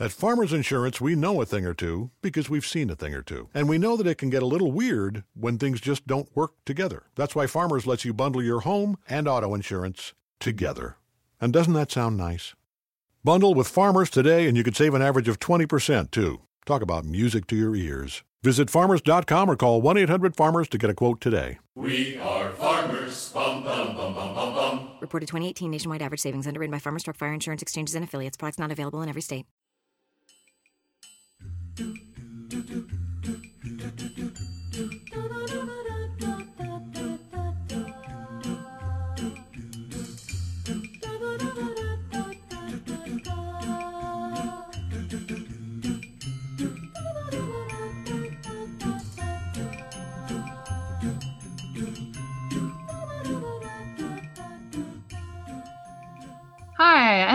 At Farmers Insurance, we know a thing or two because we've seen a thing or two. And we know that it can get a little weird when things just don't work together. That's why Farmers lets you bundle your home and auto insurance together. And doesn't that sound nice? Bundle with Farmers today and you could save an average of 20% too. Talk about music to your ears. Visit farmers.com or call 1 800 Farmers to get a quote today. We are farmers. Bum, bum, bum, bum, bum, bum. Reported 2018 nationwide average savings underwritten by Farmers Truck Fire Insurance Exchanges and affiliates. Products not available in every state.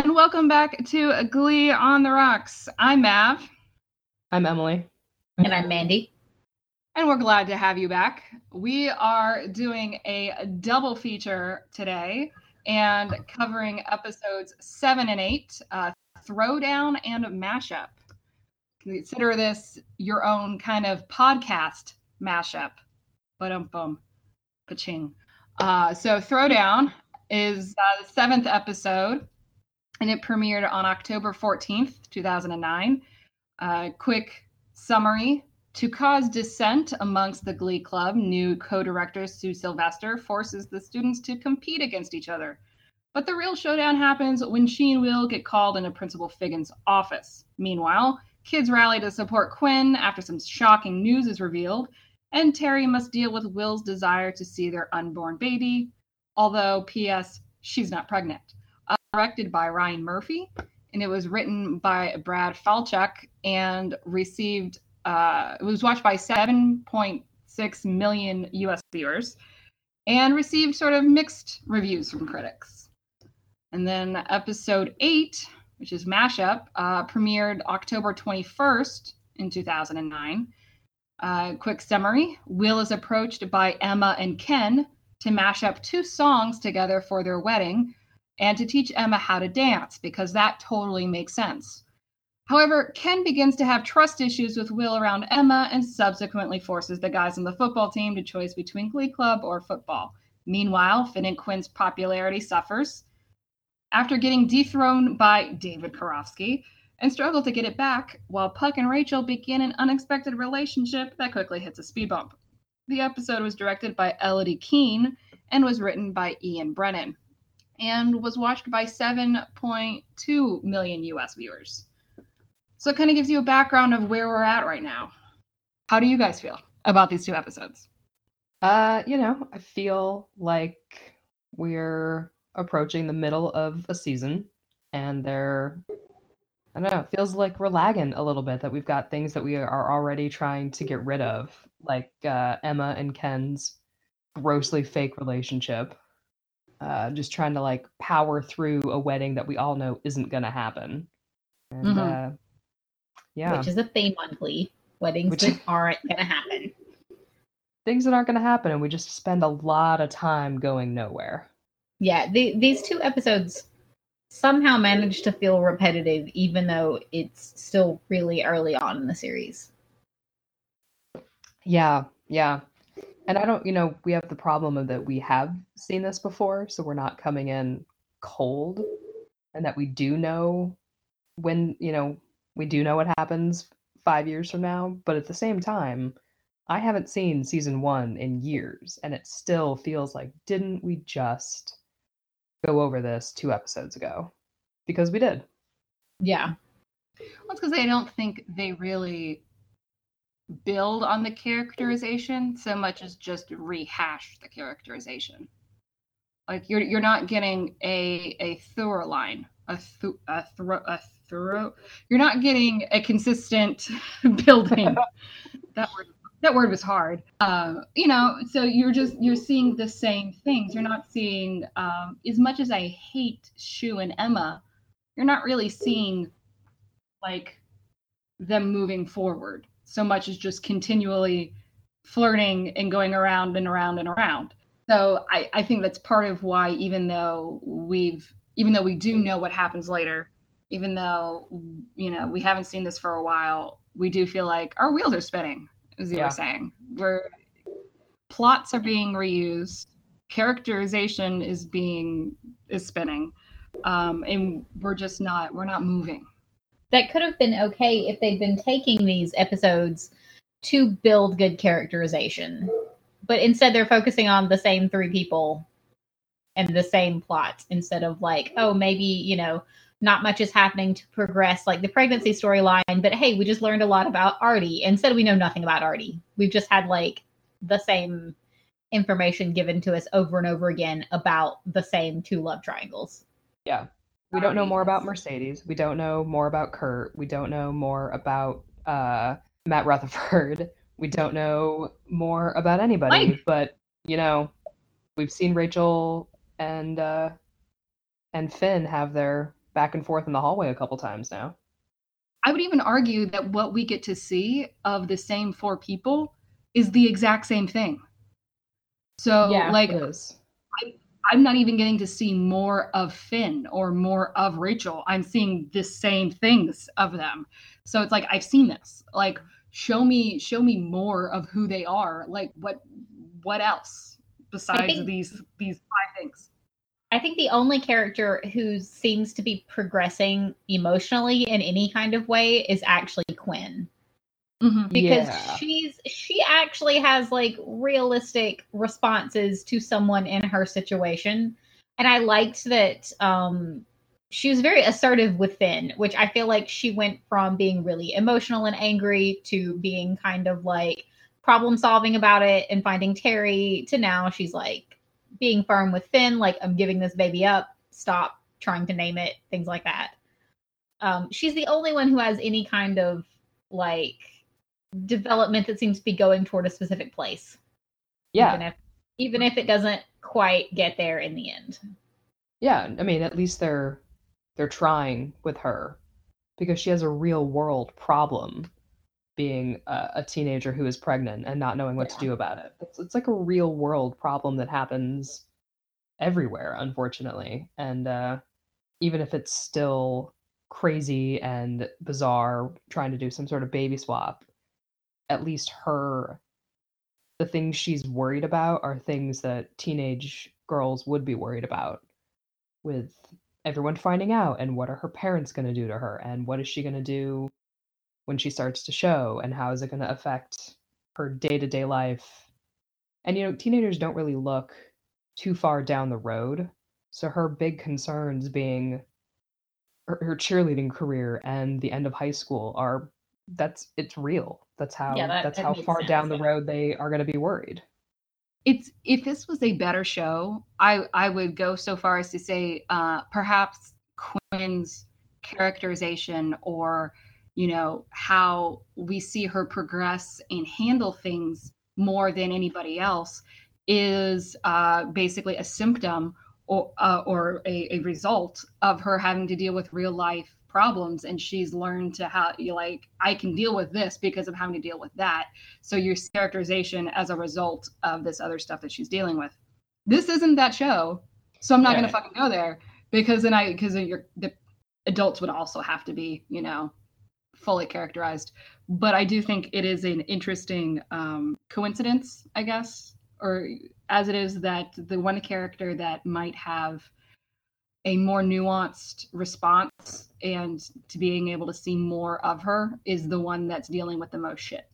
And welcome back to Glee on the Rocks. I'm Mav, I'm Emily. And I'm Mandy. and we're glad to have you back. We are doing a double feature today and covering episodes seven and eight uh, Throwdown and Mashup. Consider this your own kind of podcast mashup. But um bum, paching. Uh, so Throwdown is uh, the seventh episode, and it premiered on October 14th, 2009. Uh, quick summary to cause dissent amongst the Glee Club, new co director Sue Sylvester forces the students to compete against each other. But the real showdown happens when she and Will get called into Principal Figgin's office. Meanwhile, kids rally to support Quinn after some shocking news is revealed, and Terri must deal with Will's desire to see their unborn baby, although, P.S., she's not pregnant. Directed by Ryan Murphy, and it was written by Brad Falchuk and received, uh, it was watched by 7.6 million US viewers and received sort of mixed reviews from critics. And then episode eight, which is Mashup, uh, premiered October 21st in 2009. Uh, quick summary Will is approached by Emma and Ken to mash up two songs together for their wedding and to teach Emma how to dance because that totally makes sense. However, Ken begins to have trust issues with Will around Emma and subsequently forces the guys on the football team to choose between Glee Club or football. Meanwhile, Finn and Quinn's popularity suffers. After getting dethroned by David Karofsky and struggle to get it back, while Puck and Rachel begin an unexpected relationship that quickly hits a speed bump. The episode was directed by Elodie Keene and was written by Ian Brennan and was watched by 7.2 million US viewers. So it kind of gives you a background of where we're at right now. How do you guys feel about these two episodes? Uh, you know, I feel like we're approaching the middle of a season and they're I don't know, it feels like we're lagging a little bit that we've got things that we are already trying to get rid of, like uh, Emma and Ken's grossly fake relationship. Uh, just trying to like power through a wedding that we all know isn't going to happen. And Mhm. uh, yeah, Which is a theme on Glee. Weddings Which- that aren't going to happen. things that aren't going to happen, and we just spend a lot of time going nowhere. Yeah, the, these two episodes somehow managed to feel repetitive, even though it's still really early on in the series. Yeah, yeah. And I don't, you know, we have the problem of that we have seen this before, so we're not coming in cold and that we do know when, you know, we do know what happens 5 years from now, but at the same time, I haven't seen season 1 in years and it still feels like didn't we just go over this 2 episodes ago? Because we did. Yeah. Well, it's because I don't think they really build on the characterization so much as just rehash the characterization. Like you're you're not getting a a thorough line, a th- a throw a thorough. You're not getting a consistent building. that word that word was hard. Um, you know, so you're just you're seeing the same things. You're not seeing um, as much as I hate Schue and Emma. You're not really seeing like them moving forward so much as just continually flirting and going around and around and around. So I, I think that's part of why even though we've even though we do know what happens later, even though you know we haven't seen this for a while, we do feel like our wheels are spinning, as you Yeah. were saying. Where plots are being reused, characterization is being is spinning, um, and we're just not we're not moving. That could have been okay if they'd been taking these episodes to build good characterization. But instead, they're focusing on the same three people and the same plot instead of like, oh, maybe, you know, not much is happening to progress like the pregnancy storyline, but hey, we just learned a lot about Artie. Instead, we know nothing about Artie. We've just had like the same information given to us over and over again about the same two love triangles. Yeah. We don't know more about Mercedes. We don't know more about Kurt. We don't know more about uh, Matt Rutherford. We don't know more about anybody. Mike. But you know, we've seen Rachel and uh, and Finn have their back and forth in the hallway a couple times now. I would even argue that what we get to see of the same four people is the exact same thing. So, Yeah, like. I'm not even getting to see more of Finn or more of Rachel. I'm seeing the same things of them. So it's like I've seen this. Like, show me, show me more of who they are. Like, what, what else besides think- these these five things? I think the only character who seems to be progressing emotionally in any kind of way is actually Quinn. Mhm. Because Yeah. she's she actually has like realistic responses to someone in her situation. And I liked that um she was very assertive with Finn, which I feel like she went from being really emotional and angry to being kind of like problem solving about it and finding Terri to now she's like being firm with Finn, like I'm giving this baby up, stop trying to name it, things like that. Um, she's the only one who has any kind of like development that seems to be going toward a specific place. Yeah. Even if even if it doesn't quite get there in the end. Yeah, I mean, at least they're they're trying with her because she has a real world problem being a, a teenager who is pregnant and not knowing what to do about it. It's, it's like a real world problem that happens everywhere, unfortunately. And uh, even if it's still crazy and bizarre, trying to do some sort of baby swap, at least her the things she's worried about are things that teenage girls would be worried about with everyone finding out and what are her parents going to do to her and what is she going to do when she starts to show and how is it going to affect her day-to-day life. And you know teenagers don't really look too far down the road so her big concerns being her, her cheerleading career and the end of high school are that's it's real that's how that- that's that how far sense, down the road they are going to be worried. It's if this was a better show, I I would go so far as to say uh, perhaps Quinn's characterization or you know how we see her progress and handle things more than anybody else is uh, basically a symptom or uh, or a, a result of her having to deal with real life problems and she's learned to how you like I can deal with this because of having to deal with that. So your characterization as a result of this other stuff that she's dealing with. This isn't that show so i'm not Yeah. to fucking go there because then i because your the adults would also have to be you know fully characterized. But i do think it is an interesting um coincidence i guess or as it is that the one character that might have a more nuanced response and to being able to see more of her is the one that's dealing with the most shit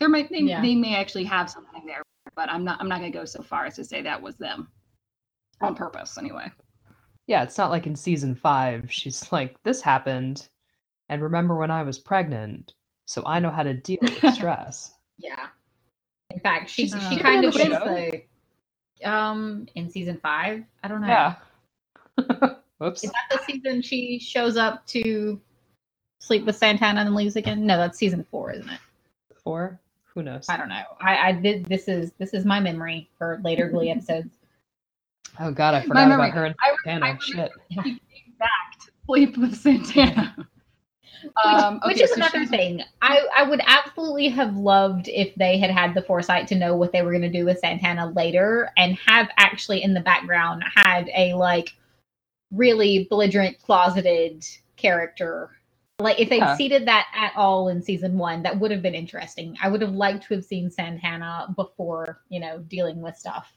there might they, Yeah. they may actually have something there but i'm not i'm not going to go so far as to say that was them on purpose anyway yeah it's not like in season five she's like this happened and remember when i was pregnant so i know how to deal with stress Yeah. In fact, she She's- she kind of on is the the um in season five. I don't know. yeah whoops Is that the season she shows up to sleep with Santana and leaves again? No, that's season four, isn't it? four who knows I don't know. I, I did this is this is my memory for later Glee episodes. oh god i forgot about her and I, Santana. I shit she back to sleep with santana um, which okay, is so another thing. I, I would absolutely have loved if they had had the foresight to know what they were going to do with Santana later and have actually in the background had a like really belligerent, closeted character. Like if they'd Yeah. seeded that at all in season one, that would have been interesting. I would have liked to have seen Santana before, you know, dealing with stuff.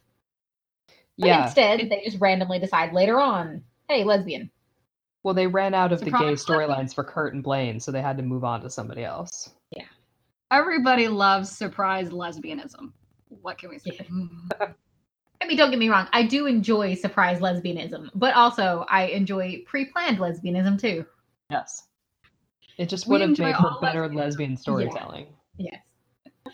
But yeah. instead, they just randomly decide later on, hey, lesbian. Well, they ran out of the gay storylines for Kurt and Blaine, so they had to move on to somebody else. Yeah. Everybody loves surprise lesbianism. What can we say? Mm. I mean, don't get me wrong, I do enjoy surprise lesbianism, but also I enjoy pre-planned lesbianism too. Yes. It just We would have made for better lesbianism. lesbian storytelling. Yes.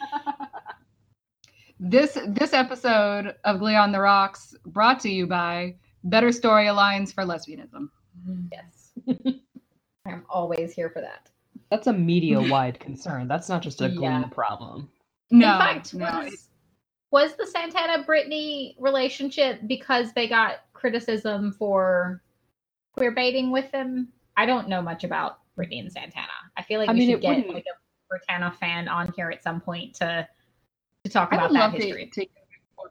This this episode of Glee on the Rocks brought to you by Better Storylines for Lesbianism. Mm-hmm. Yes. I'm always here for that. That's a media wide concern. That's not just a Glee Yeah. problem. No, In fact, no, was, was the Santana Brittany relationship because they got criticism for queer baiting with them? I don't know much about Brittany and Santana. I feel like I we mean, should it get wouldn't- like a Brittana fan on here at some point to to talk I about that to history. take more.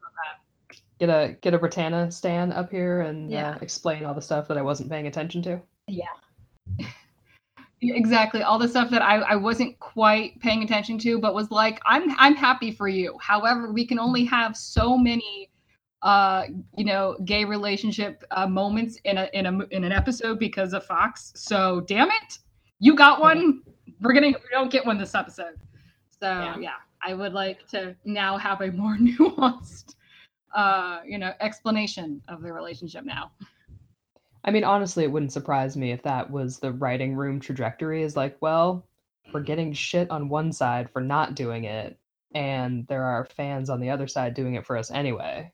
Get a get a Brittana stan up here and Yeah. uh, explain all the stuff that I wasn't paying attention to. Yeah. Exactly. All the stuff that I, I wasn't quite paying attention to, but was like, I'm I'm happy for you. However, we can only have so many uh you know gay relationship uh, moments in a in a in an episode because of Fox. So damn it, you got one. We're gonna we don't get one this episode. So Yeah. yeah, I would like to now have a more nuanced uh you know explanation of the relationship now. I mean, honestly, it wouldn't surprise me if that was the writing room trajectory. Is like, well, we're getting shit on one side for not doing it, and there are fans on the other side doing it for us anyway.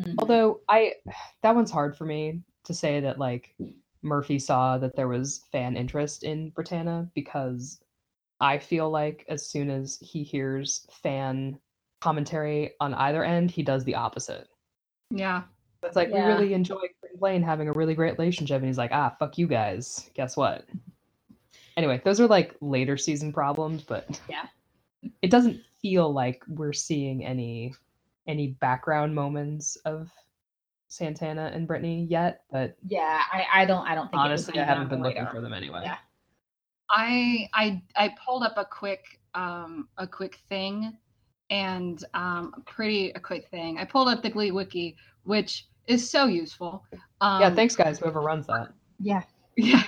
Mhm. Although I, that one's hard for me to say that like Murphy saw that there was fan interest in Brittana because I feel like as soon as he hears fan commentary on either end, he does the opposite. Yeah. It's like Yeah. we really enjoy Blaine having a really great relationship, and he's like, ah, fuck you guys. Guess what? Anyway, those are like later season problems, but Yeah. it doesn't feel like we're seeing any any background moments of Santana and Brittany yet. But Yeah, I, I don't I don't think honestly, I haven't been looking radar. for them anyway. Yeah. I I I pulled up a quick um a quick thing and um a pretty a quick thing. I pulled up the Glee wiki, which is so useful. Um, yeah, thanks guys, whoever runs that. Yeah. Yeah,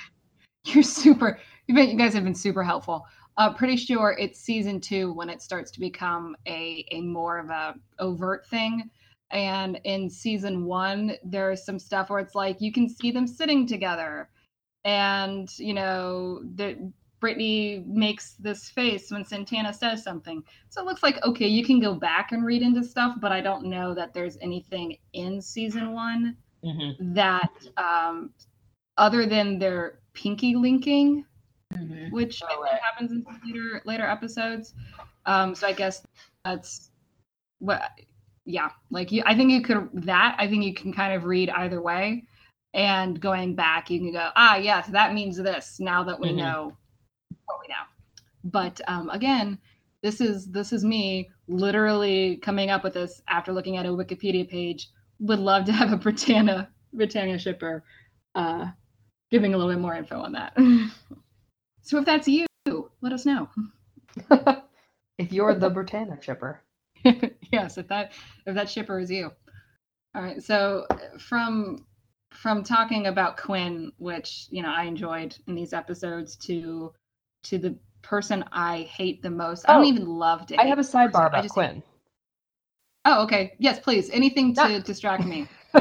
you're super. You bet you guys have been super helpful. Uh, pretty sure it's season two when it starts to become a a more of a overt thing. And in season one, there's some stuff where it's like you can see them sitting together, and you know the Brittany makes this face when Santana says something. So it looks like okay, you can go back and read into stuff, but I don't know that there's anything in season one Mm-hmm. that um, other than their pinky linking, Mhm. which Oh, right. happens in later later episodes. Um, so I guess that's what. Yeah, like you, I think you could that. I think you can kind of read either way, and going back, you can go, ah, yes, that means this. Now that we Mhm. know know, but um, again, this is this is me literally coming up with this after looking at a Wikipedia page. Would love to have a Brittana Brittana shipper uh, giving a little bit more info on that. so if that's you, let us know. if you're the Brittana shipper. yes, if that if that shipper is you. All right. So from from talking about Quinn, which you know I enjoyed in these episodes, to to the person I hate the most. I don't Oh, even love to. I have a sidebar I about just- Quinn. Oh, okay. Yes, please. Anything to No. distract me.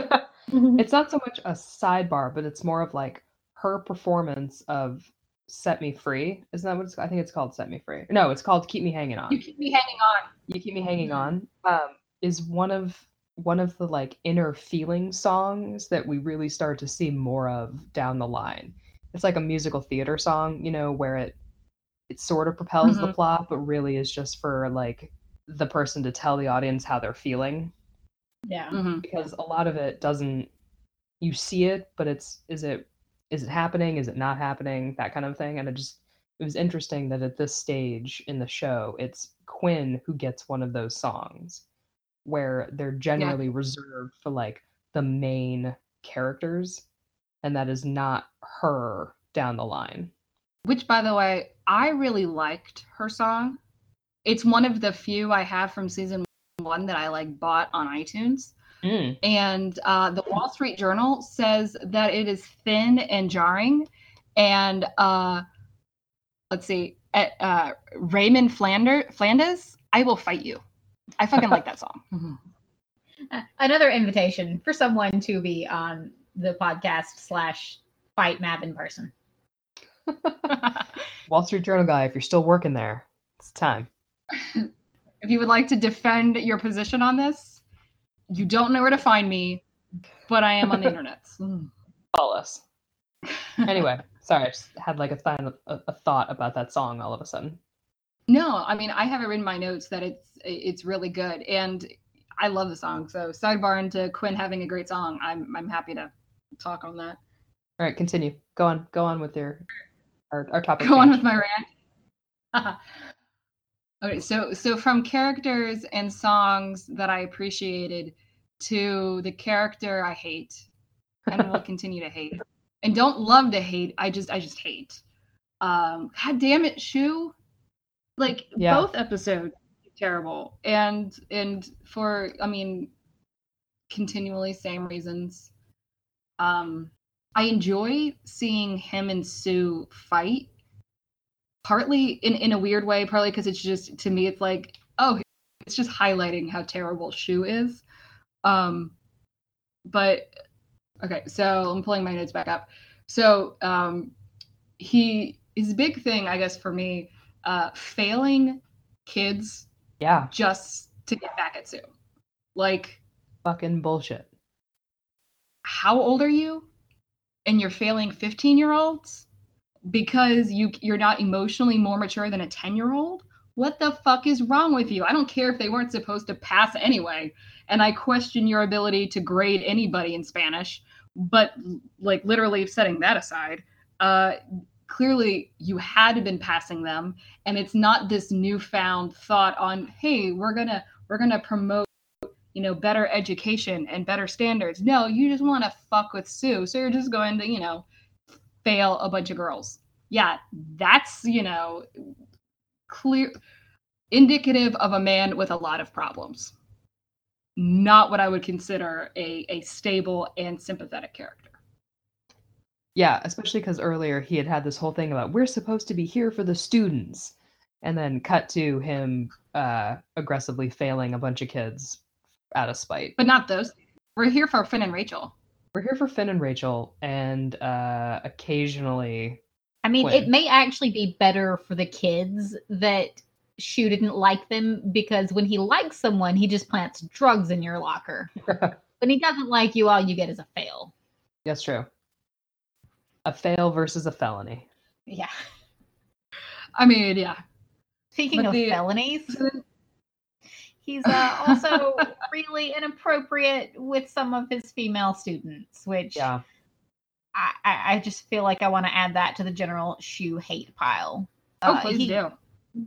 it's not so much a sidebar, but it's more of like her performance of "Set Me Free." Isn't that what it's? I think it's called "Set Me Free." No, it's called "Keep Me Hanging On." You keep me hanging on. "You Keep Me Hanging On" um, is one of one of the like inner feeling songs that we really start to see more of down the line. It's like a musical theater song, you know, where it it sort of propels the Mhm. plot, but really is just for like the person to tell the audience how they're feeling Yeah. Mhm. because a lot of it doesn't you see it but it's is it is it happening is it not happening that kind of thing and it just it was interesting that at this stage in the show it's quinn who gets one of those songs where they're generally reserved for like the main characters and that is not her down the line. Which, by the way, I really liked her song. It's one of the few I have from season one that I like bought on iTunes. Mm. And uh, the Wall Street Journal says that it is thin and jarring. And uh, let's see, at, uh, Raymond Flander, Flanders, I will fight you. I fucking like that song. Uh, Another invitation for someone to be on the podcast slash fight Mav in person. Wall Street Journal guy, if you're still working there, it's time. if you would like to defend your position on this, you don't know where to find me, but I am on the internet. Call us. Anyway, sorry, I just had like a, th- a, a thought about that song all of a sudden. No, I mean I have it written in my notes that it's it's really good, and I love the song. So sidebar into Quinn having a great song. I'm I'm happy to talk on that. All right, continue. Go on. Go on with your our, our topic. Go on with my rant. okay, so so from characters and songs that I appreciated to the character I hate, and will continue to hate, and don't love to hate. I just I just hate. Um, God damn it, Schue! Like Yeah. both episodes terrible, and and for I mean, continually same reasons. Um, I enjoy seeing him and Sue fight. Partly in, in a weird way, partly because it's just to me it's like, oh, it's just highlighting how terrible Schue is. Um but okay, so I'm pulling my notes back up. So um he his big thing, I guess, for me, uh failing kids Yeah, just to get back at Sue. Like fucking bullshit. how old are you and you're failing 15 year olds because you you're not emotionally more mature than a 10 year old what the fuck is wrong with you? I don't care if they weren't supposed to pass anyway. And i question your ability to grade anybody in spanish but like literally setting that aside uh clearly you had been passing them and it's not this newfound thought on hey we're gonna we're gonna promote you know, better education and better standards. No, you just want to fuck with Sue. So you're just going to, you know, fail a bunch of girls. Yeah, that's, you know, clear indicative of a man with a lot of problems. Not what I would consider a, a stable and sympathetic character. Yeah, especially because earlier he had had this whole thing about we're supposed to be here for the students, and then cut to him uh, aggressively failing a bunch of kids out of spite. But not those. We're here for Finn and Rachel. We're here for Finn and Rachel, and uh, occasionally, I mean, Quinn. it may actually be better for the kids that Schue didn't like them because when he likes someone, he just plants drugs in your locker. when he doesn't like you, all you get is a fail. that's true. A fail versus a felony. Yeah. I mean, yeah. Speaking But of the- felonies, he's uh, also really inappropriate with some of his female students, which Yeah, I, I, I just feel like I want to add that to the general Schue hate pile. Oh, Uh, please he do.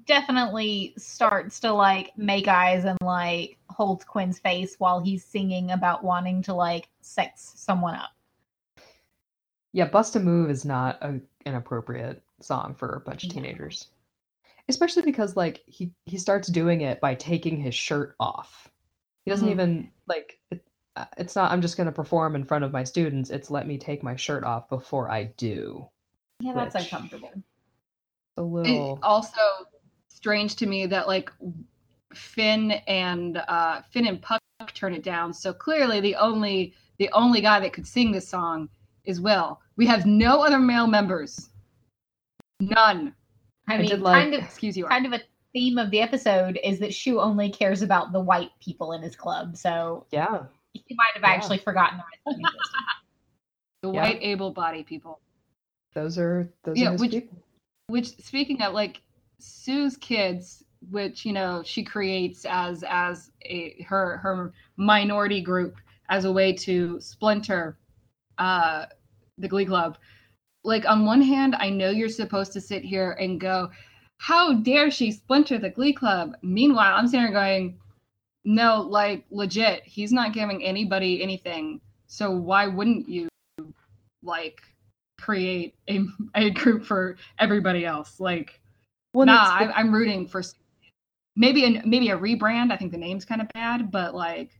definitely starts to like make eyes and like holds Quinn's face while he's singing about wanting to like sex someone up. yeah. Bust a move is not a, an appropriate song for a bunch of Yeah. Especially because like he he starts doing it by taking his shirt off. He doesn't Mhm. even like. It, uh, it's not. I'm just going to perform in front of my students. It's let me take my shirt off before I do. Yeah, that's uncomfortable. A It little. also strange to me that like Finn and uh Finn and Puck turn it down. So clearly the only the only guy that could sing this song is Will. We have no other male members. None. I I mean, did like- kind of Excuse you. kind of a theme of the episode is that Schue only cares about the white people in his club. So Yeah. he might have Yeah. actually forgotten the rest of them. The Yeah. white able-bodied people. Those are those Yeah, are his which- people. Which speaking of like Sue's kids, which you know she creates as as a her her minority group as a way to splinter uh the Glee Club. Like on one hand, I know you're supposed to sit here and go, "How dare she splinter the Glee Club?" Meanwhile, I'm sitting here going, "No, like legit, he's not giving anybody anything. So why wouldn't you like create a, a group for everybody else. Like, Well, nah, I, I'm rooting for maybe a maybe a rebrand. I think the name's kind of bad, but like,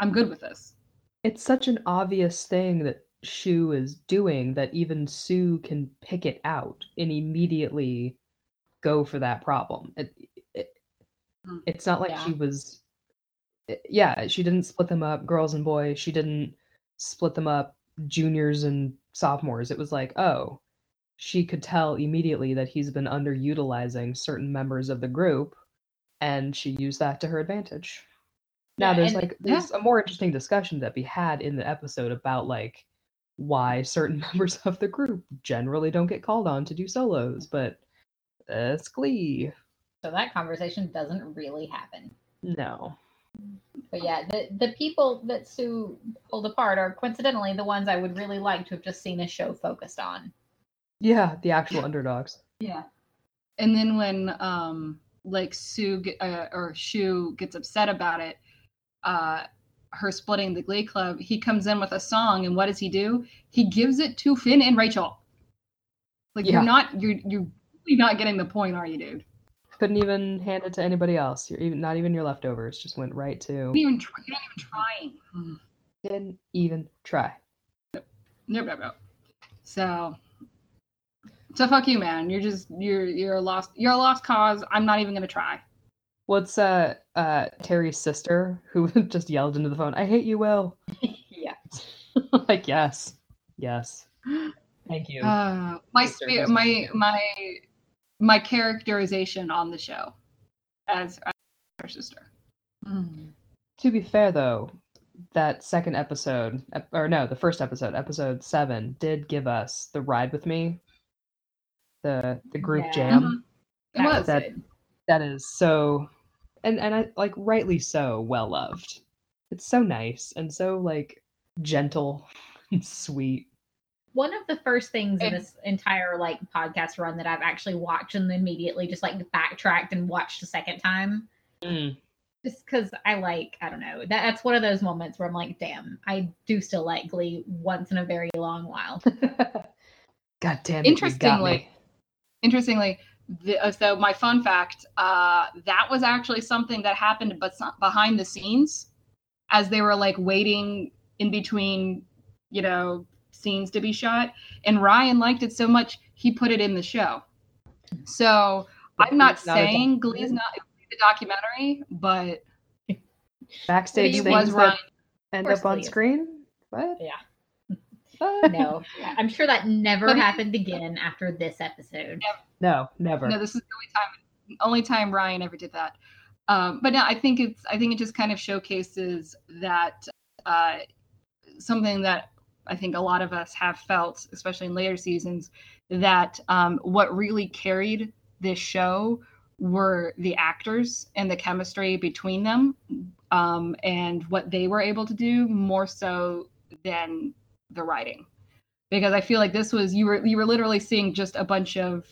I'm good with this. it's such an obvious thing that Schue is doing that even Sue can pick it out and immediately go for that problem. It, it, Mm. it's not like Yeah. she was, yeah, she didn't split them up, girls and boys. She didn't split them up, juniors and sophomores. It was like, oh, she could tell immediately that he's been underutilizing certain members of the group, and she used that to her advantage. Now Yeah, there's and- like yeah. there's a more interesting discussion that we had in the episode about like why certain members of the group generally don't get called on to do solos, but that's Glee. So that conversation doesn't really happen. No. But yeah, the the people that Sue pulled apart are coincidentally the ones I would really like to have just seen a show focused on. Yeah, the actual underdogs. Yeah. And then when um like Sue get, uh, or Schue gets upset about it, uh her splitting the Glee Club, he comes in with a song, and what does he do? He gives it to Finn and Rachel. Like Yeah. you're not you're you're really not getting the point, are you, dude? Couldn't even hand it to anybody else. You're even not even your leftovers. Just went right to. You're not even try- you're not even trying. Didn't even try. Nope, nope, nope. So, so fuck you, man. You're just you're you're a lost you're a lost cause. I'm not even gonna try. What's uh uh Terri's sister who just yelled into the phone, I hate you, Will. yeah. like yes. Yes. Thank you. Uh, my Sister spirit, my my my characterization on the show as, as her sister. Mm. To be fair, though, that second episode, or no, the first episode, episode seven, did give us the ride with me, the the group Yeah. jam. Mhm. It That was. That good. that is so, and and I like rightly so, well loved. It's so nice and so like gentle and sweet. One of the first things in this entire like podcast run that I've actually watched and then immediately just like backtracked and watched a second time. Mm. Just because I like, I don't know. That, that's one of those moments where I'm like, damn, I do still like Glee once in a very long while. God damn it! you got Interestingly, me. Interestingly, the, uh, so my fun fact uh, that was actually something that happened, but s- behind the scenes, as they were like waiting in between, you know, scenes to be shot, and Ryan liked it so much he put it in the show. So But I'm not it's not a saying Glee's not the documentary, but backstage it things was that Ryan. end up on screen. What? Yeah. What? No, I'm sure that never But- happened again after this episode. No, never. No, this is the only time only time Ryan ever did that. Um, but no, I think it's I think it just kind of showcases that uh, something that I think a lot of us have felt, especially in later seasons, that um, what really carried this show were the actors and the chemistry between them, um, and what they were able to do more so than the writing. Because I feel like this was you were you were literally seeing just a bunch of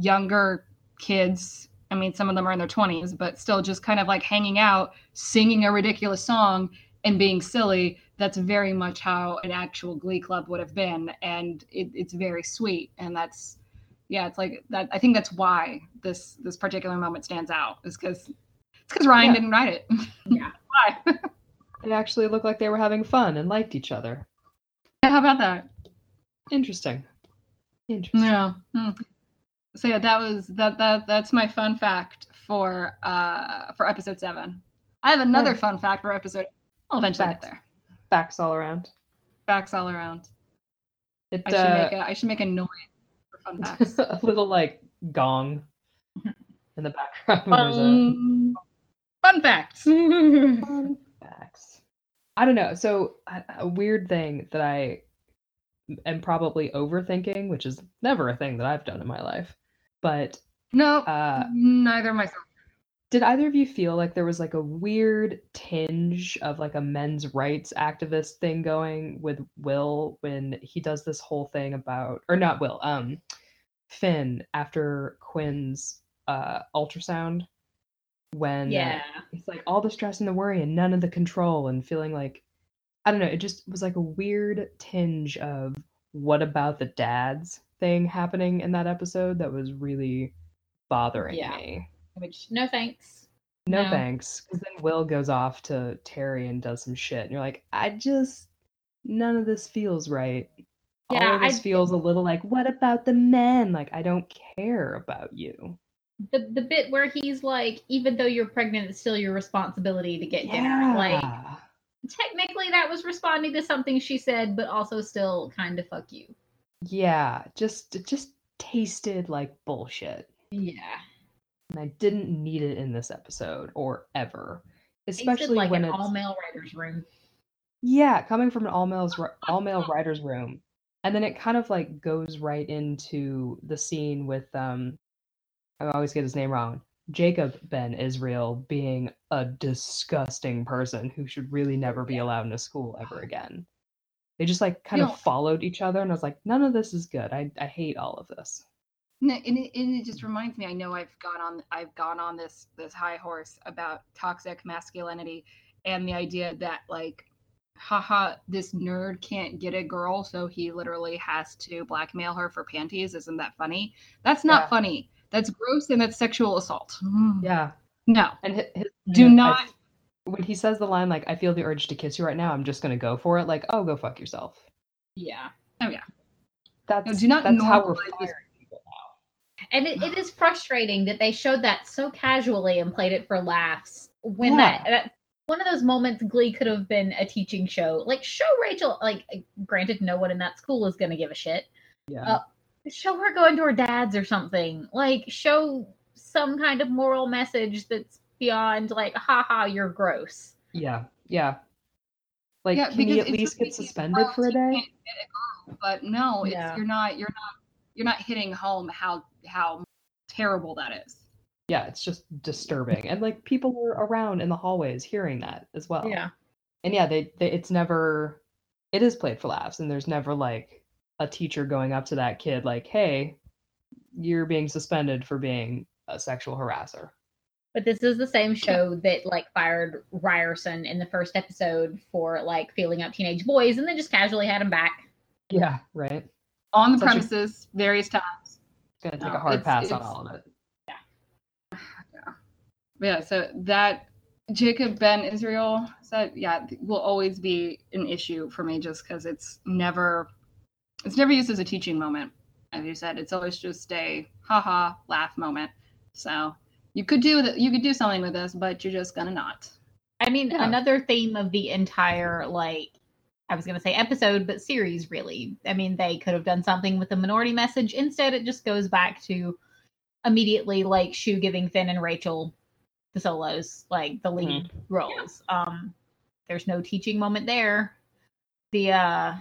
younger kids. I mean, some of them are in their 20s, but still just kind of like hanging out, singing a ridiculous song and being silly. That's very much how an actual glee club would have been. And it, it's very sweet. And that's, yeah, it's like that. I think that's why this, this particular moment stands out is because it's because Ryan Yeah. didn't write it. Yeah. why? They actually looked like they were having fun and liked each other. Yeah, how about that? Interesting. Interesting. Yeah. Hmm. So yeah, that was that that that's my fun fact for uh for episode seven. I have another Nice. fun fact for episode. I'll eventually Facts. get there. Facts all around. Facts all around. It I should uh, make a I should make a noise for fun facts. a little like gong in the background. a- fun facts. Fun facts. I don't know. So a, a weird thing that I am probably overthinking, which is never a thing that I've done in my life. But No, uh, neither myself. did either of you feel like there was like a weird tinge of like a men's rights activist thing going with Will when he does this whole thing about, or not Will, um, Finn after Quinn's uh ultrasound when uh, Yeah. it's like all the stress and the worry and none of the control and feeling like i don't know it just was like a weird tinge of what about the dads thing happening in that episode that was really bothering Yeah. me. Which no thanks. No, No. thanks. Because then Will goes off to Terri and does some shit, and you're like, I just none of this feels right. Yeah, All of this I- feels a little like, what about the men? Like, I don't care about you. The the bit where he's like, even though you're pregnant, it's still your responsibility to get dinner. Like technically that was responding to something she said, but also still kind of fuck you. Yeah, just it just tasted like bullshit. Yeah. And I didn't need it in this episode or ever. Especially like when an all male writer's room. Yeah, coming from an all males all male writers room. And then it kind of like goes right into the scene with um I always get his name wrong. Jacob Ben Israel being a disgusting person who should really never be allowed in a school ever again. They just like kind You of know- followed each other and I was like, none of this is good. I, I hate all of this. No, and it, and it just reminds me. I know I've gone on. I've gone on this this high horse about toxic masculinity and the idea that like, haha, this nerd can't get a girl, so he literally has to blackmail her for panties. Isn't that funny? That's not Yeah. funny. That's gross and that's sexual assault. Mm. Yeah. No, And his, his do not. I, when he says the line like I feel the urge to kiss you right now, I'm just gonna go for it, like, oh go fuck yourself. Yeah. Oh yeah. That's do not that's how we're firing people now. And it, it is frustrating that they showed that so casually and played it for laughs. When Yeah. that, that one of those moments, Glee could have been a teaching show. Like show Rachel. Like granted, no one in that school is going to give a shit. Yeah. Uh, Show her going to her dad's or something. Like show some kind of moral message that's beyond like, haha, you're gross. Yeah, yeah. Like, yeah, can he at least get suspended for a day? can't girl, But no, it's Yeah. you're not. You're not. You're not hitting home how how terrible that is. Yeah, it's just disturbing, and like people were around in the hallways hearing that as well. Yeah, and yeah, they, they it's never, it is played for laughs, and there's never like a teacher going up to that kid like, "Hey, you're being suspended for being a sexual harasser." But this is the same show that like fired Ryerson in the first episode for like feeling up teenage boys and then just casually had him back. Yeah, right. On the Such a- premises, various times. It's gonna take No, a hard it's- pass on all of it. Yeah. yeah. Yeah, so that Jacob Ben Israel said, yeah, will always be an issue for me just because it's never, it's never used as a teaching moment. As you said, it's always just a haha laugh moment. So you could do that. You could do something with this, but you're just gonna not. I mean, Yeah. another theme of the entire like I was going to say episode, but series really. I mean, they could have done something with the minority message. Instead, it just goes back to immediately like Schue giving Finn and Rachel the solos, like the lead roles. Um there's no teaching moment there. The uh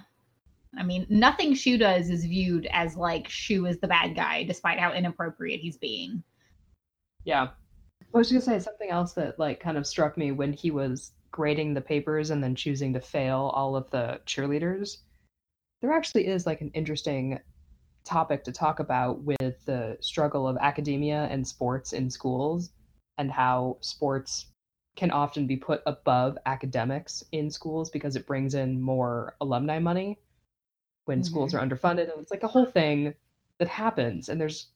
I mean, nothing Schue does is viewed as like Schue is the bad guy, despite how inappropriate he's being. Yeah. I was gonna say something else that like kind of struck me when he was grading the papers and then choosing to fail all of the cheerleaders. There actually is like an interesting topic to talk about with the struggle of academia and sports in schools and how sports can often be put above academics in schools because it brings in more alumni money when schools mm-hmm. are underfunded and it's like a whole thing that happens and there's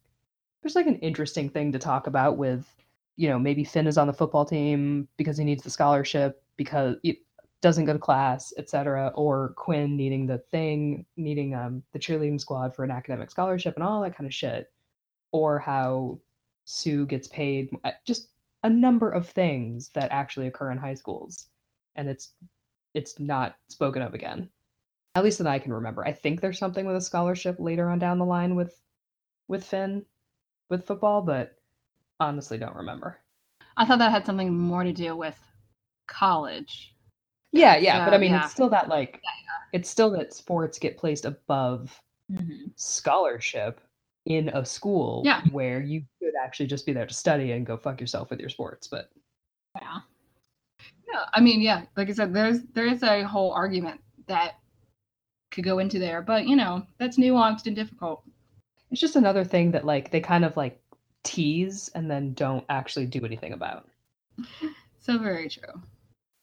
there's like an interesting thing to talk about with you know maybe Finn is on the football team because he needs the scholarship because he doesn't go to class etc or Quinn needing the thing needing um the cheerleading squad for an academic scholarship and all that kind of shit or how Sue gets paid uh, just a number of things that actually occur in high schools and it's it's not spoken of again. At least that I can remember. I think there's something with a scholarship later on down the line with with Finn with football but honestly don't remember I thought that had something more to do with college. yeah yeah but I mean yeah. it's still that like it's still that sports get placed above mm-hmm. scholarship in a school Yeah. where you could actually just be there to study and go fuck yourself with your sports but Yeah. Yeah, I mean, yeah, like I said, there's there is a whole argument that could go into there, but you know, that's nuanced and difficult. It's just another thing that like they kind of like tease and then don't actually do anything about So very true.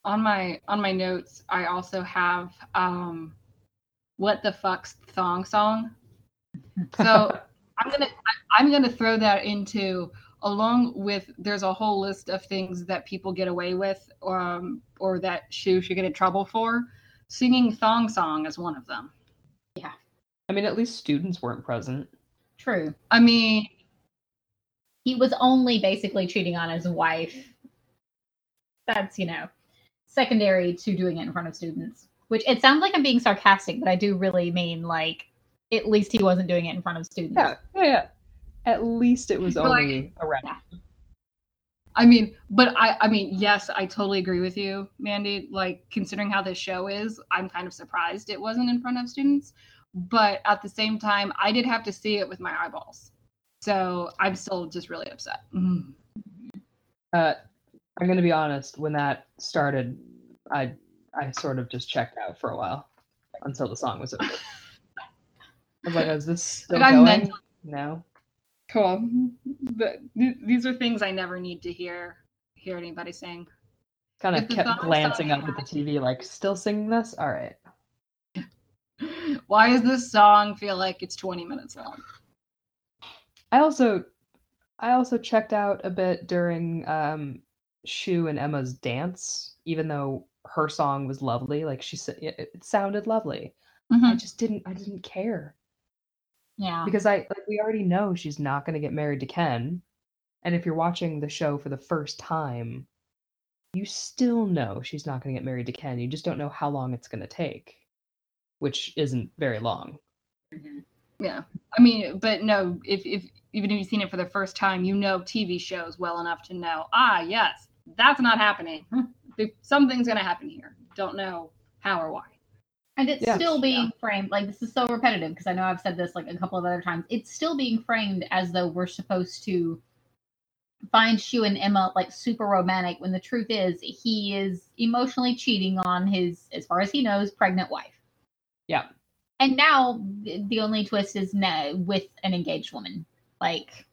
On my on my notes, I also have um what the fuck's thong song. So I'm gonna I- I'm gonna throw that into along with there's a whole list of things that people get away with um, or that Schue should get in trouble for. Singing thong song is one of them. Yeah. I mean, at least students weren't present. True. I mean, He was only basically cheating on his wife. That's, you know, secondary to doing it in front of students. Which it sounds like I'm being sarcastic, but I do really mean like at least he wasn't doing it in front of students. Yeah, yeah, yeah. At least it was But, like, only around. I mean, but I, I mean, yes, I totally agree with you, Mandy. Like, considering how this show is, I'm kind of surprised it wasn't in front of students. But at the same time, I did have to see it with my eyeballs. So I'm still just really upset. Mhm. Uh, I'm gonna be honest. When that started, I I sort of just checked out for a while until the song was over. I was like, "Is this still going?" mental- No. Cool. But th- these are things I never need to hear hear anybody saying. Kind of kept glancing up at the TV, like, "Still singing this? All right." Why does this song feel like it's 20 minutes long? I also, I also checked out a bit during um, Schue and Emma's dance, even though her song was lovely. Like she said, it, it sounded lovely. I just didn't, I didn't care Yeah. because I like we already know she's not going to get married to Ken, and if you're watching the show for the first time, you still know she's not going to get married to Ken. You just don't know how long it's going to take, which isn't very long. Yeah. I mean, but no, if, if even if you've seen it for the first time, you know TV shows well enough to know, ah, yes, that's not happening. Something's going to happen here. Don't know how or why. And it's Yeah. still being framed like this is so repetitive because I know I've said this like a couple of other times. It's still being framed as though we're supposed to find Schue and Emma like super romantic when the truth is he is emotionally cheating on his, as far as he knows, pregnant wife. Yeah. And now the only twist is no with an engaged woman. Like,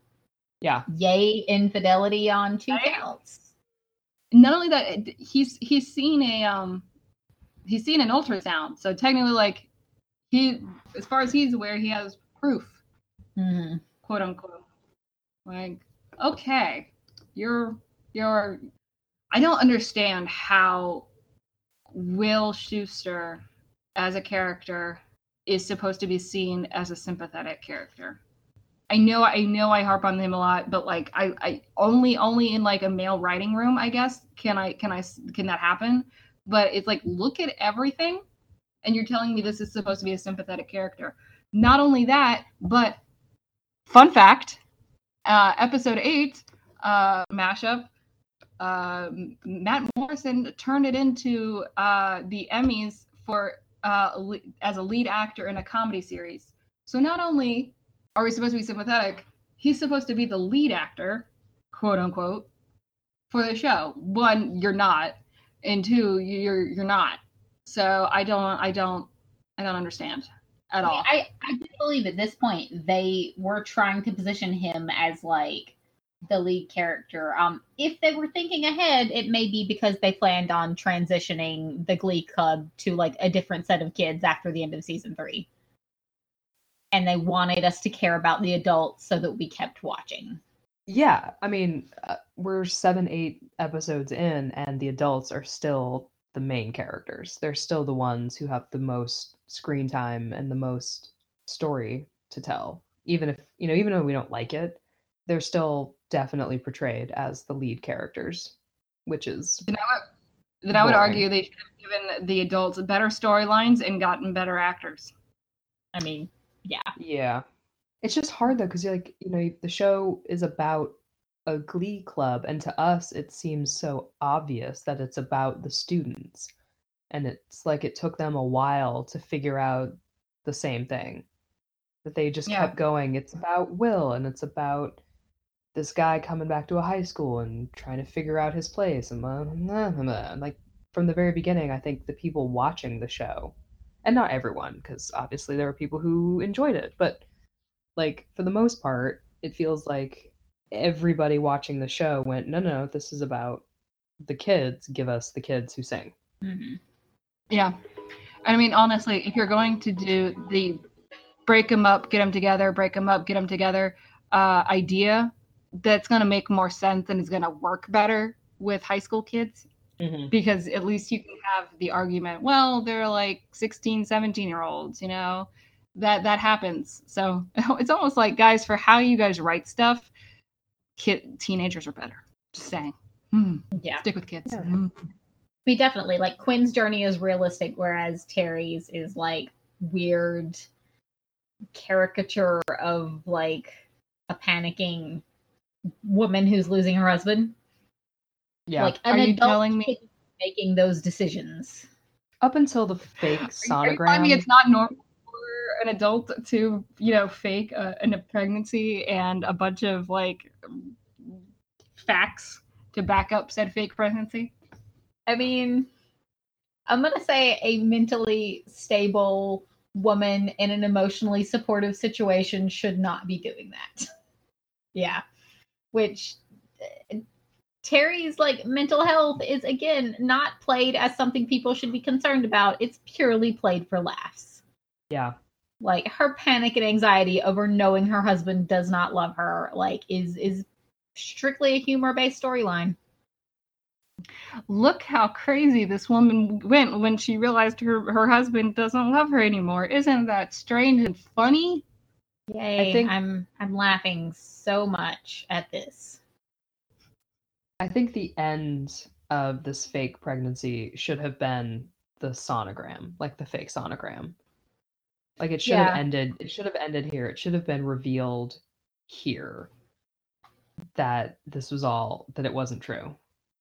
Yeah. yay infidelity on two Right? counts. Not only that, he's he's seen a um he's seen an ultrasound. So technically like he as far as he's aware, he has proof, Mhm. quote unquote. Like, okay, you're you're I don't understand how Will Schuster as a character is supposed to be seen as a sympathetic character. I know I know I harp on him a lot, but like I, I only only in like a male writing room, I guess, can I can I can that happen? But it's like look at everything and you're telling me this is supposed to be a sympathetic character. Not only that, but fun fact, uh episode 8 uh mashup uh, Matt Morrison turned it into uh, the Emmys for uh, as a lead actor in a comedy series. So not only are we supposed to be sympathetic, he's supposed to be the lead actor, quote unquote, for the show. One, you're not, and two, you're you're not. So I don't, I don't, I don't understand at all. I, I do believe at this point they were trying to position him as like the lead character. Um, if they were thinking ahead, it may be because they planned on transitioning the Glee Club to like a different set of kids after the end of season three, and they wanted us to care about the adults so that we kept watching. Yeah, I mean, uh, we're seven, eight episodes in, and the adults are still the main characters. They're still the ones who have the most screen time and the most story to tell. Even if, you know, even though we don't like it, they're still definitely portrayed as the lead characters, which is, then I would, then I would argue they should have given the adults better storylines and gotten better actors. I mean, yeah, yeah. It's just hard though, because you're like, you know, the show is about a glee club, and to us, it seems so obvious that it's about the students. And it's like it took them a while to figure out the same thing. That they just Yeah. kept going. It's about Will, and it's about this guy coming back to a high school and trying to figure out his place. And blah, blah, blah. Like from the very beginning, I think the people watching the show, and not everyone, because obviously there were people who enjoyed it, but like for the most part, it feels like everybody watching the show went, no, no, this is about the kids. Give us the kids who sing. Mhm. Yeah. I mean, honestly, if you're going to do the break them up, get them together, break them up, get them together uh, idea, that's going to make more sense and is going to work better with high school kids Mhm. because at least you can have the argument well they're like 16 17 year olds you know that that happens so it's almost like guys for how you guys write stuff kid teenagers are better just saying Hmm, Yeah. stick with kids Yeah. Hmm. We definitely like Quinn's journey is realistic, whereas Terri's is like weird caricature of like a panicking woman who's losing her husband. Yeah. Like an Are you adult telling me- making those decisions. Up until the fake sonogram. I are you telling sonogram. me it's not normal for an adult to you know fake a, a pregnancy and a bunch of like facts to back up said fake pregnancy I mean, I'm gonna say a mentally stable woman in an emotionally supportive situation should not be doing that. yeah. Which uh, Terri's like mental health is again not played as something people should be concerned about. It's purely played for laughs. yeah. Like her panic and anxiety over knowing her husband does not love her like is is strictly a humor based storyline. look how crazy this woman went when she realized her, her husband doesn't love her anymore. Isn't that strange and funny? Yay. think- I'm I'm laughing so much at this. I think the end of this fake pregnancy should have been the sonogram, like the fake sonogram. Like it should have ended. It should have ended here. It should have been revealed here that this was all that it wasn't true,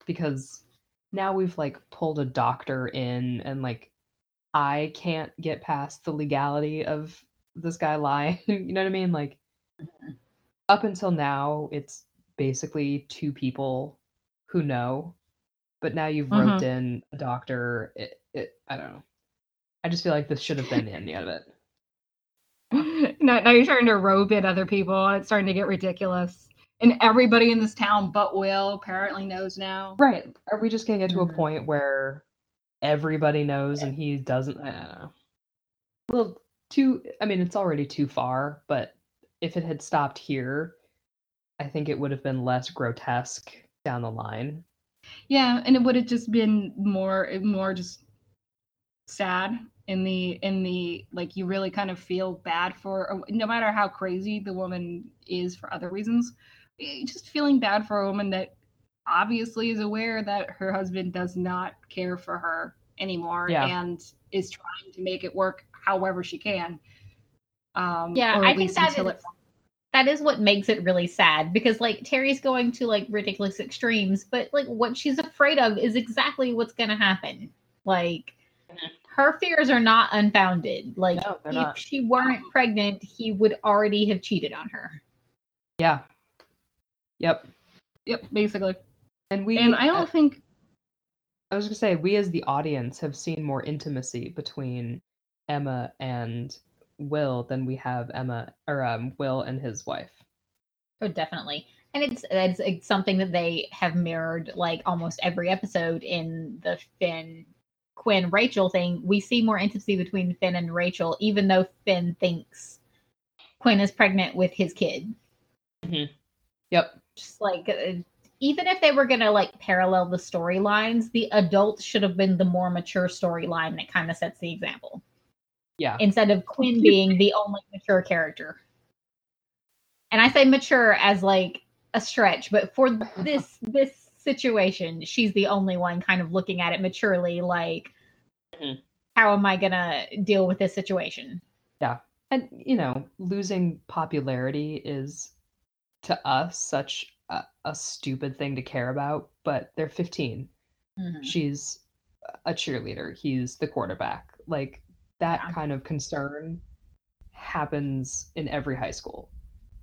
because now we've like pulled a doctor in, and like I can't get past the legality of this guy lying. you know what I mean? Like up until now, it's basically two people who know, but now you've Mhm. roped in a doctor. It, it, I don't know. I just feel like this should have been the end of it. now, now you're starting to rope in other people. and It's starting to get ridiculous. And everybody in this town but Will apparently knows now. Right? Are we just gonna get to a Mhm. point where everybody knows and he doesn't? I don't know. Well, too. I mean, it's already too far. But if it had stopped here, I think it would have been less grotesque down the line. Yeah, and it would have just been more more just sad in the in the like you really kind of feel bad for no matter how crazy the woman is for other reasons eh, just feeling bad for a woman that obviously is aware that her husband does not care for her anymore Yeah. and is trying to make it work however she can um Yeah, I think least that until is- it that is what makes it really sad because like Terri's going to like ridiculous extremes, but like what she's afraid of is exactly what's going to happen. Like Mhm. her fears are not unfounded. Like No, if not. she weren't pregnant, he would already have cheated on her. Yeah. Yep. yep basically And we. and i uh, don't think I was gonna say we as the audience have seen more intimacy between Emma and Will than we have Emma or um, Will and his wife. Oh, definitely. And it's, it's it's something that they have mirrored like almost every episode in the Finn Quinn Rachel thing. We see more intimacy between Finn and Rachel, even though Finn thinks Quinn is pregnant with his kid. Yep. Just like uh, even if they were gonna like parallel the storylines, the adult should have been the more mature storyline that kind of sets the example Yeah. instead of Quinn being the only mature character. And I say mature as like a stretch, but for this this situation, she's the only one kind of looking at it maturely like Mhm. how am I going to deal with this situation? Yeah. And you know, losing popularity is to us such a, a stupid thing to care about, but they're 15. Mhm. She's a cheerleader. He's the quarterback. Like that Yeah. kind of concern happens in every high school.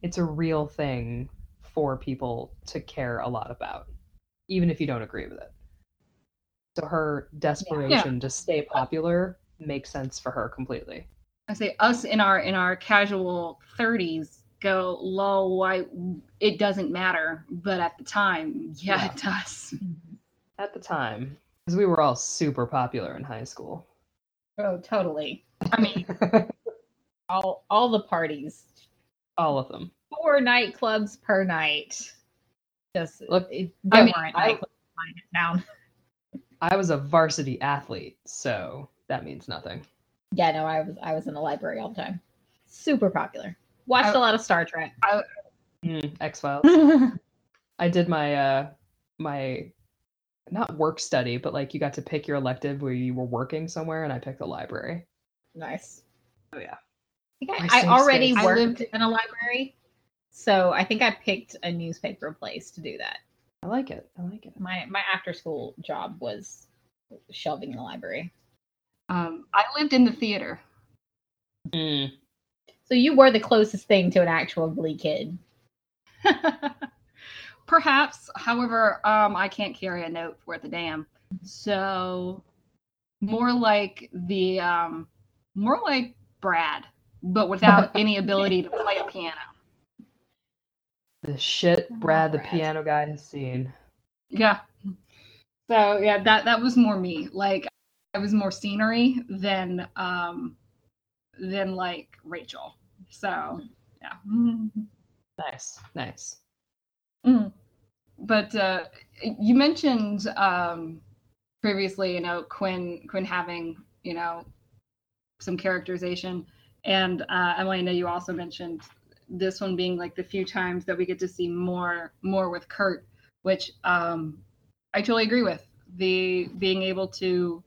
It's a real thing for people to care a lot about, even if you don't agree with it. So her desperation to stay popular makes sense for her completely. I say us in our in our casual 30s go low why it doesn't matter but at the time yeah, Yeah. it does At the time, because we were all super popular in high school. Oh, totally. I mean, All all the parties. All of them. Four nightclubs per night. Just Look, it, I mean, I- nightclubs. I was a varsity athlete, so that means nothing. Yeah, no, I was I was in the library all the time. Super popular. Watched I- a lot of Star Trek. Mm, X Files. I did my uh my not work study, but like you got to pick your elective where you were working somewhere, and I picked the library. nice. Oh yeah. I, think I, I already space. I worked lived- in a library, so I think I picked a newspaper place to do that. I like it. I like it. My my after school job was shelving the library. um, I lived in the theater. Mm. So you were the closest thing to an actual Glee kid. Perhaps, however, um, I can't carry a note worth a damn. So, more like the, um, more like Brad, but without any ability to play a piano. The shit Brad, the Brad. piano guy, has seen. Yeah. So yeah, that that was more me. Like, I was more scenery than, um, than like Rachel. So, yeah. Nice, nice. Mm. But uh, you mentioned um, previously, you know, Quinn Quinn having you know some characterization, and uh, Emily, I know you also mentioned this one being like the few times that we get to see more more with Kurt, which um, I totally agree with. The being able to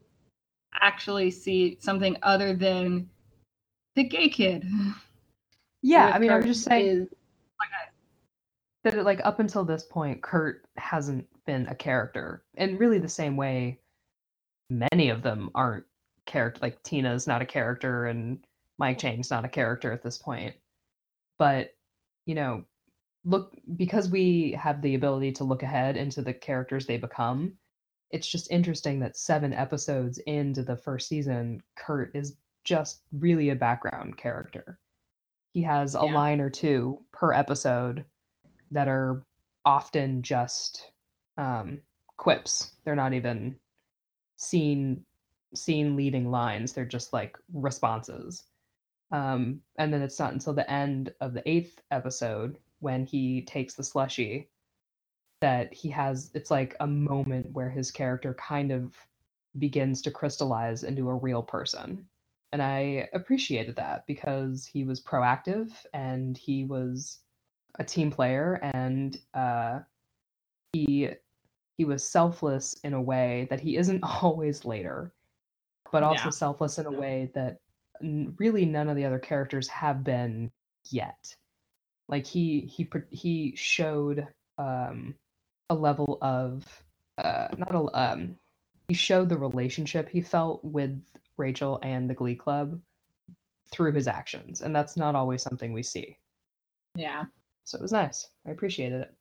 actually see something other than the gay kid. Yeah, I mean, Kurt just saying is- that like up until this point, Kurt hasn't been a character, and really the same way many of them aren't character. Like Tina's not a character, and Mike Chang's not a character at this point. But you know, look because we have the ability to look ahead into the characters they become. It's just interesting that seven episodes into the first season, Kurt is just really a background character. He has a Yeah. line or two per episode that are often just um, quips. They're not even scene scene leading lines. They're just like responses. Um, and then it's not until the end of the eighth episode when he takes the slushy that he has it's like a moment where his character kind of begins to crystallize into a real person and i appreciated that because he was proactive and he was a team player and uh, he he was selfless in a way that he isn't always later but also Yeah. selfless in a way that n- really none of the other characters have been yet like he he he showed um a level of uh not a um he showed the relationship he felt with Rachel and the Glee Club through his actions and that's not always something we see Yeah. So it was nice i appreciated it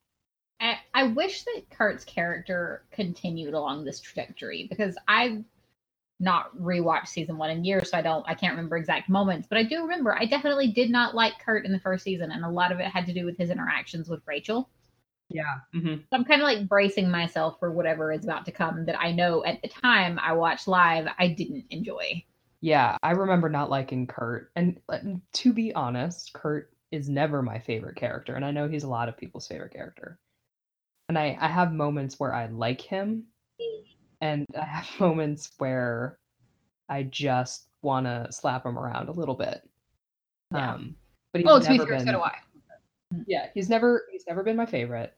I, I wish that Kurt's character continued along this trajectory because I've not rewatched season one in years, so I don't I can't remember exact moments, but I do remember I definitely did not like Kurt in the first season, and a lot of it had to do with his interactions with Rachel. yeah hmm So I'm kind of like bracing myself for whatever is about to come that I know at the time I watched live I didn't enjoy. yeah i remember not liking kurt and uh, to be honest kurt is never my favorite character and i know he's a lot of people's favorite character and i i have moments where i like him and i have moments where i just want to slap him around a little bit Yeah. um but he's Well, to be never fair, so been- do I. yeah he's never he's never been my favorite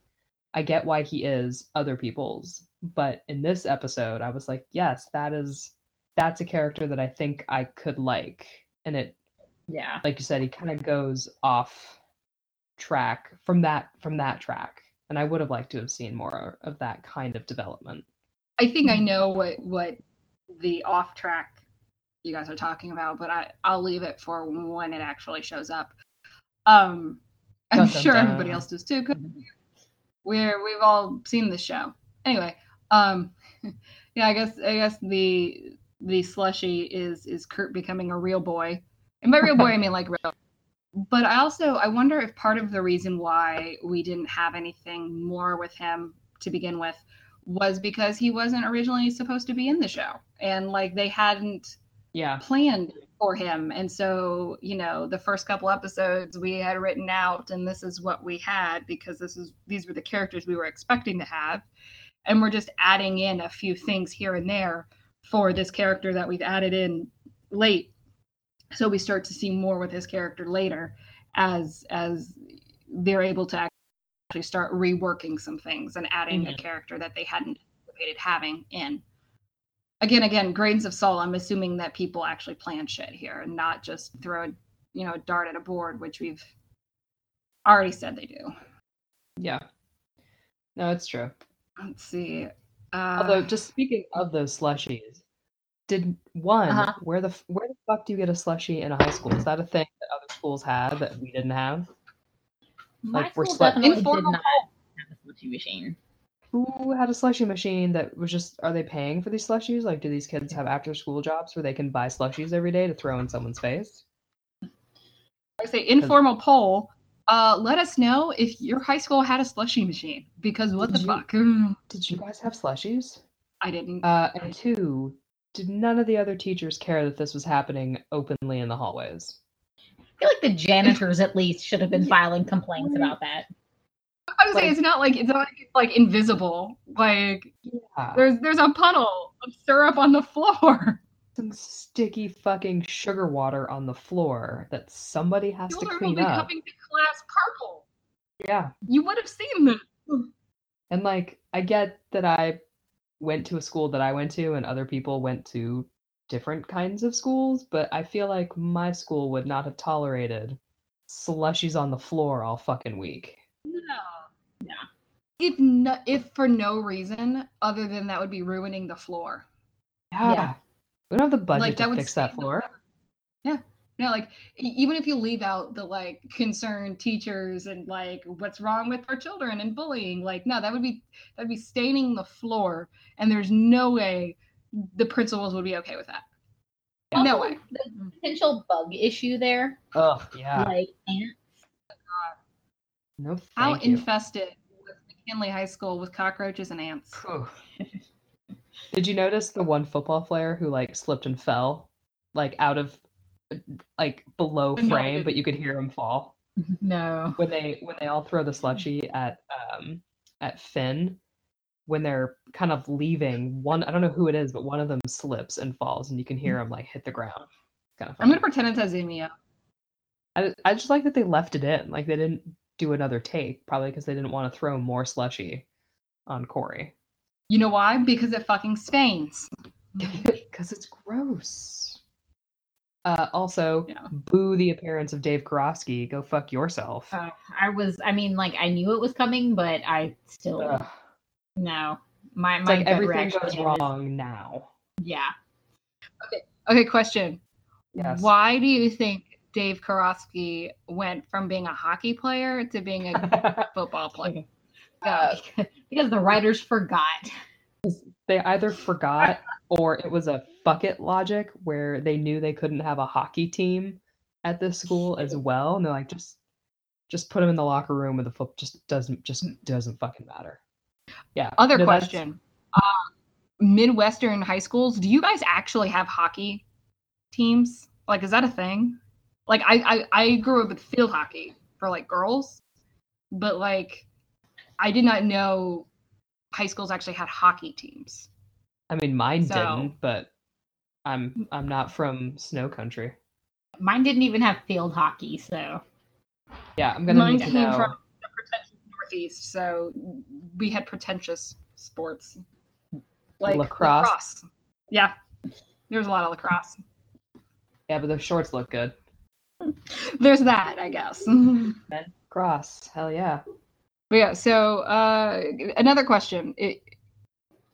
i get why he is other people's but in this episode i was like yes that is that's a character that i think i could like and it Yeah. like you said he kind of goes off track from that from that track and i would have liked to have seen more of that kind of development I think I know what what the off track you guys are talking about, but I I'll leave it for when it actually shows up. Um, I'm Dun, dun, sure everybody else does too. 'cause We're we've all seen the show. Anyway, um, yeah, I guess I guess the the slushy is is Kurt becoming a real boy, and by real boy I mean like real. But I also I wonder if part of the reason why we didn't have anything more with him to begin with was because he wasn't originally supposed to be in the show and like they hadn't Yeah. planned for him. And so, you know, the first couple episodes we had written out and this is what we had because this is these were the characters we were expecting to have. And we're just adding in a few things here and there for this character that we've added in late. So we start to see more with his character later as as they're able to actually start reworking some things and adding a Mhm. character that they hadn't anticipated having in again again grains of salt i'm assuming that people actually plan shit here and not just throw a you know a dart at a board which we've already said they do Yeah. No, it's true. let's see uh, Although, just speaking of those slushies, did one Uh-huh. where the where the fuck do you get a slushie in a high school? Is that a thing that other schools had that we didn't have? My Like, we're school sweat- definitely did Informal not have a slushy machine. Who had a slushie machine that was just? Are they paying for these slushies? Like, do these kids have after school jobs where they can buy slushies every day to throw in someone's face? I say informal poll uh let us know if your high school had a slushy machine because what the you- fuck Mm, Did you guys have slushies? i didn't Uh, and two, did none of the other teachers care that this was happening openly in the hallways? I feel like the janitors at least should have been filing complaints about that. i was like- saying it's not like it's not like it's like invisible like Yeah. there's there's a puddle of syrup on the floor some sticky fucking sugar water on the floor that somebody has to Children will clean be up. coming to class purple Yeah. you would have seen this And like I get that I went to a school that I went to and other people went to different kinds of schools, but I feel like my school would not have tolerated slushies on the floor all fucking week. No. No. If no, if for no reason other than that would be ruining the floor. Yeah. We don't have the budget like to fix that floor. Yeah. No, like even if you leave out the like concerned teachers and like what's wrong with our children and bullying, like no, that would be that'd be staining the floor, and there's no way the principals would be okay with that. No way. The potential bug issue there, Oh yeah. like ants. No How you. infested was McKinley High School with cockroaches and ants? Did you notice the one football player who like slipped and fell, like out of, like below frame, but you could hear him fall No. when they when they all throw the slushy at um at Finn when they're kind of leaving. One I don't know who it is, but one of them slips and falls, and you can hear him like hit the ground. Kind of. I'm gonna pretend it's Azimio. I I just like that they left it in, like they didn't do another take, probably because they didn't want to throw more slushy on Cory. You know why? Because it fucking stains. Because it's gross. Uh, also, Yeah. boo the appearance of Dave Karofsky. Go fuck yourself. Uh, I was, I mean, like, I knew it was coming, but I still, Ugh. no. My, It's my like everything reaction goes is- wrong now. Yeah. Okay. Okay, question. Yes. Why do you think Dave Karofsky went from being a hockey player to being a football player? Uh, because the writers forgot. they either forgot or it was a bucket logic where they knew they couldn't have a hockey team at this school as well, and they're like, just, just put them in the locker room with the foot. Just doesn't, just doesn't fucking matter. Yeah. Other no, question. Uh, Midwestern high schools, do you guys actually have hockey teams? Like, is that a thing? Like, I, I, I grew up with field hockey for like girls, but like, I did not know high schools actually had hockey teams. I mean, mine So- didn't, but I'm I'm not from snow country. Mine didn't even have field hockey, so Yeah, I'm gonna Mine need to came know. from the pretentious Northeast, so we had pretentious sports like Lacrosse? Yeah, there was a lot of lacrosse. Yeah, but those shorts look good. There's that, I guess. Cross, hell yeah. But yeah, so uh, another question: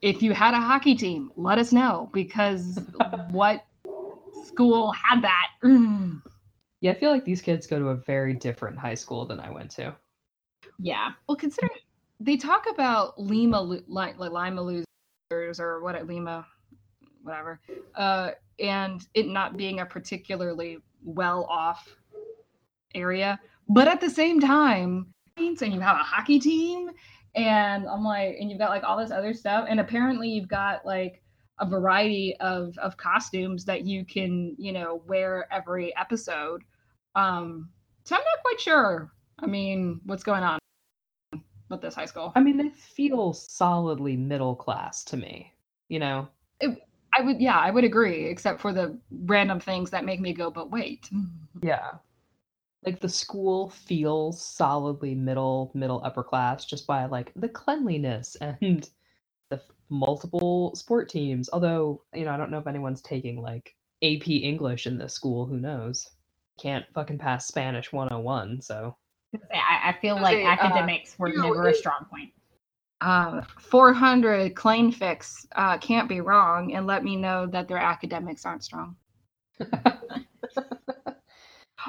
If you had a hockey team, let us know because what school had that? Mm. Yeah, I feel like these kids go to a very different high school than I went to. yeah. Well, considering they talk about Lima, like like Lima losers or what at Lima, whatever, uh, and it not being a particularly well off area, but at the same time, and you have a hockey team, and I'm like, and you've got like all this other stuff, and apparently you've got like a variety of of costumes that you can you know wear every episode. Um, so I'm not quite sure. I mean, what's going on with this high school? I mean, they feel solidly middle class to me. You know, I would, yeah, I would agree, except for the random things that make me go, but wait. yeah. Like the school feels solidly middle, middle upper class just by like the cleanliness and the f- multiple sport teams. Although, you know, I don't know if anyone's taking like AP English in this school. Who knows? Can't fucking pass Spanish 101. So, I, I feel like Okay, uh, academics were you know, never a strong point. Um, 400 Klein Fix uh, can't be wrong and let me know that their academics aren't strong.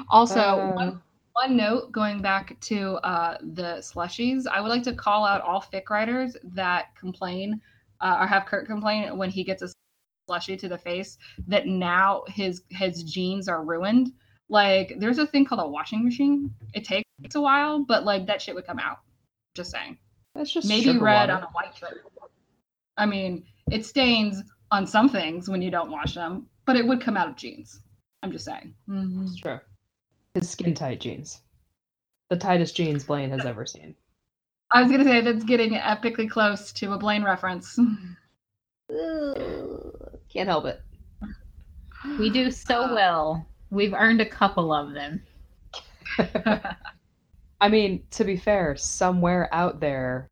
Also, Uh, one, one note going back to uh, the slushies, I would like to call out all fic writers that complain uh, or have Kurt complain when he gets a slushie to the face that now his his jeans are ruined. Like, there's a thing called a washing machine. It takes a while, but like that shit would come out. Just saying. that's just Maybe red water. on a white shirt. I mean, it stains on some things when you don't wash them, but it would come out of jeans. I'm just saying. It's true. His skin tight jeans. The tightest jeans Blaine has ever seen. I was gonna say that's getting epically close to a Blaine reference. Can't help it. We do so well. We've earned a couple of them. I mean, to be fair, somewhere out there,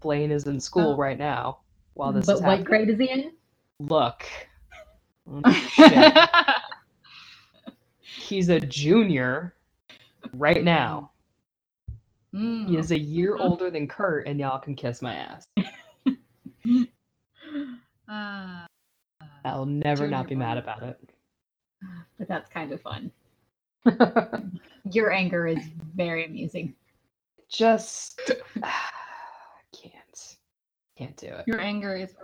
Blaine is in school Oh. right now while this but is what happening. grade is he in? Look. Oh, shit. He's a junior right now. He Mm. is a year older than Kurt, and y'all can kiss my ass. Uh, I'll never not be mad about it. But that's kind of fun. Your anger is very amusing. Just can't. Can't do it. your anger is.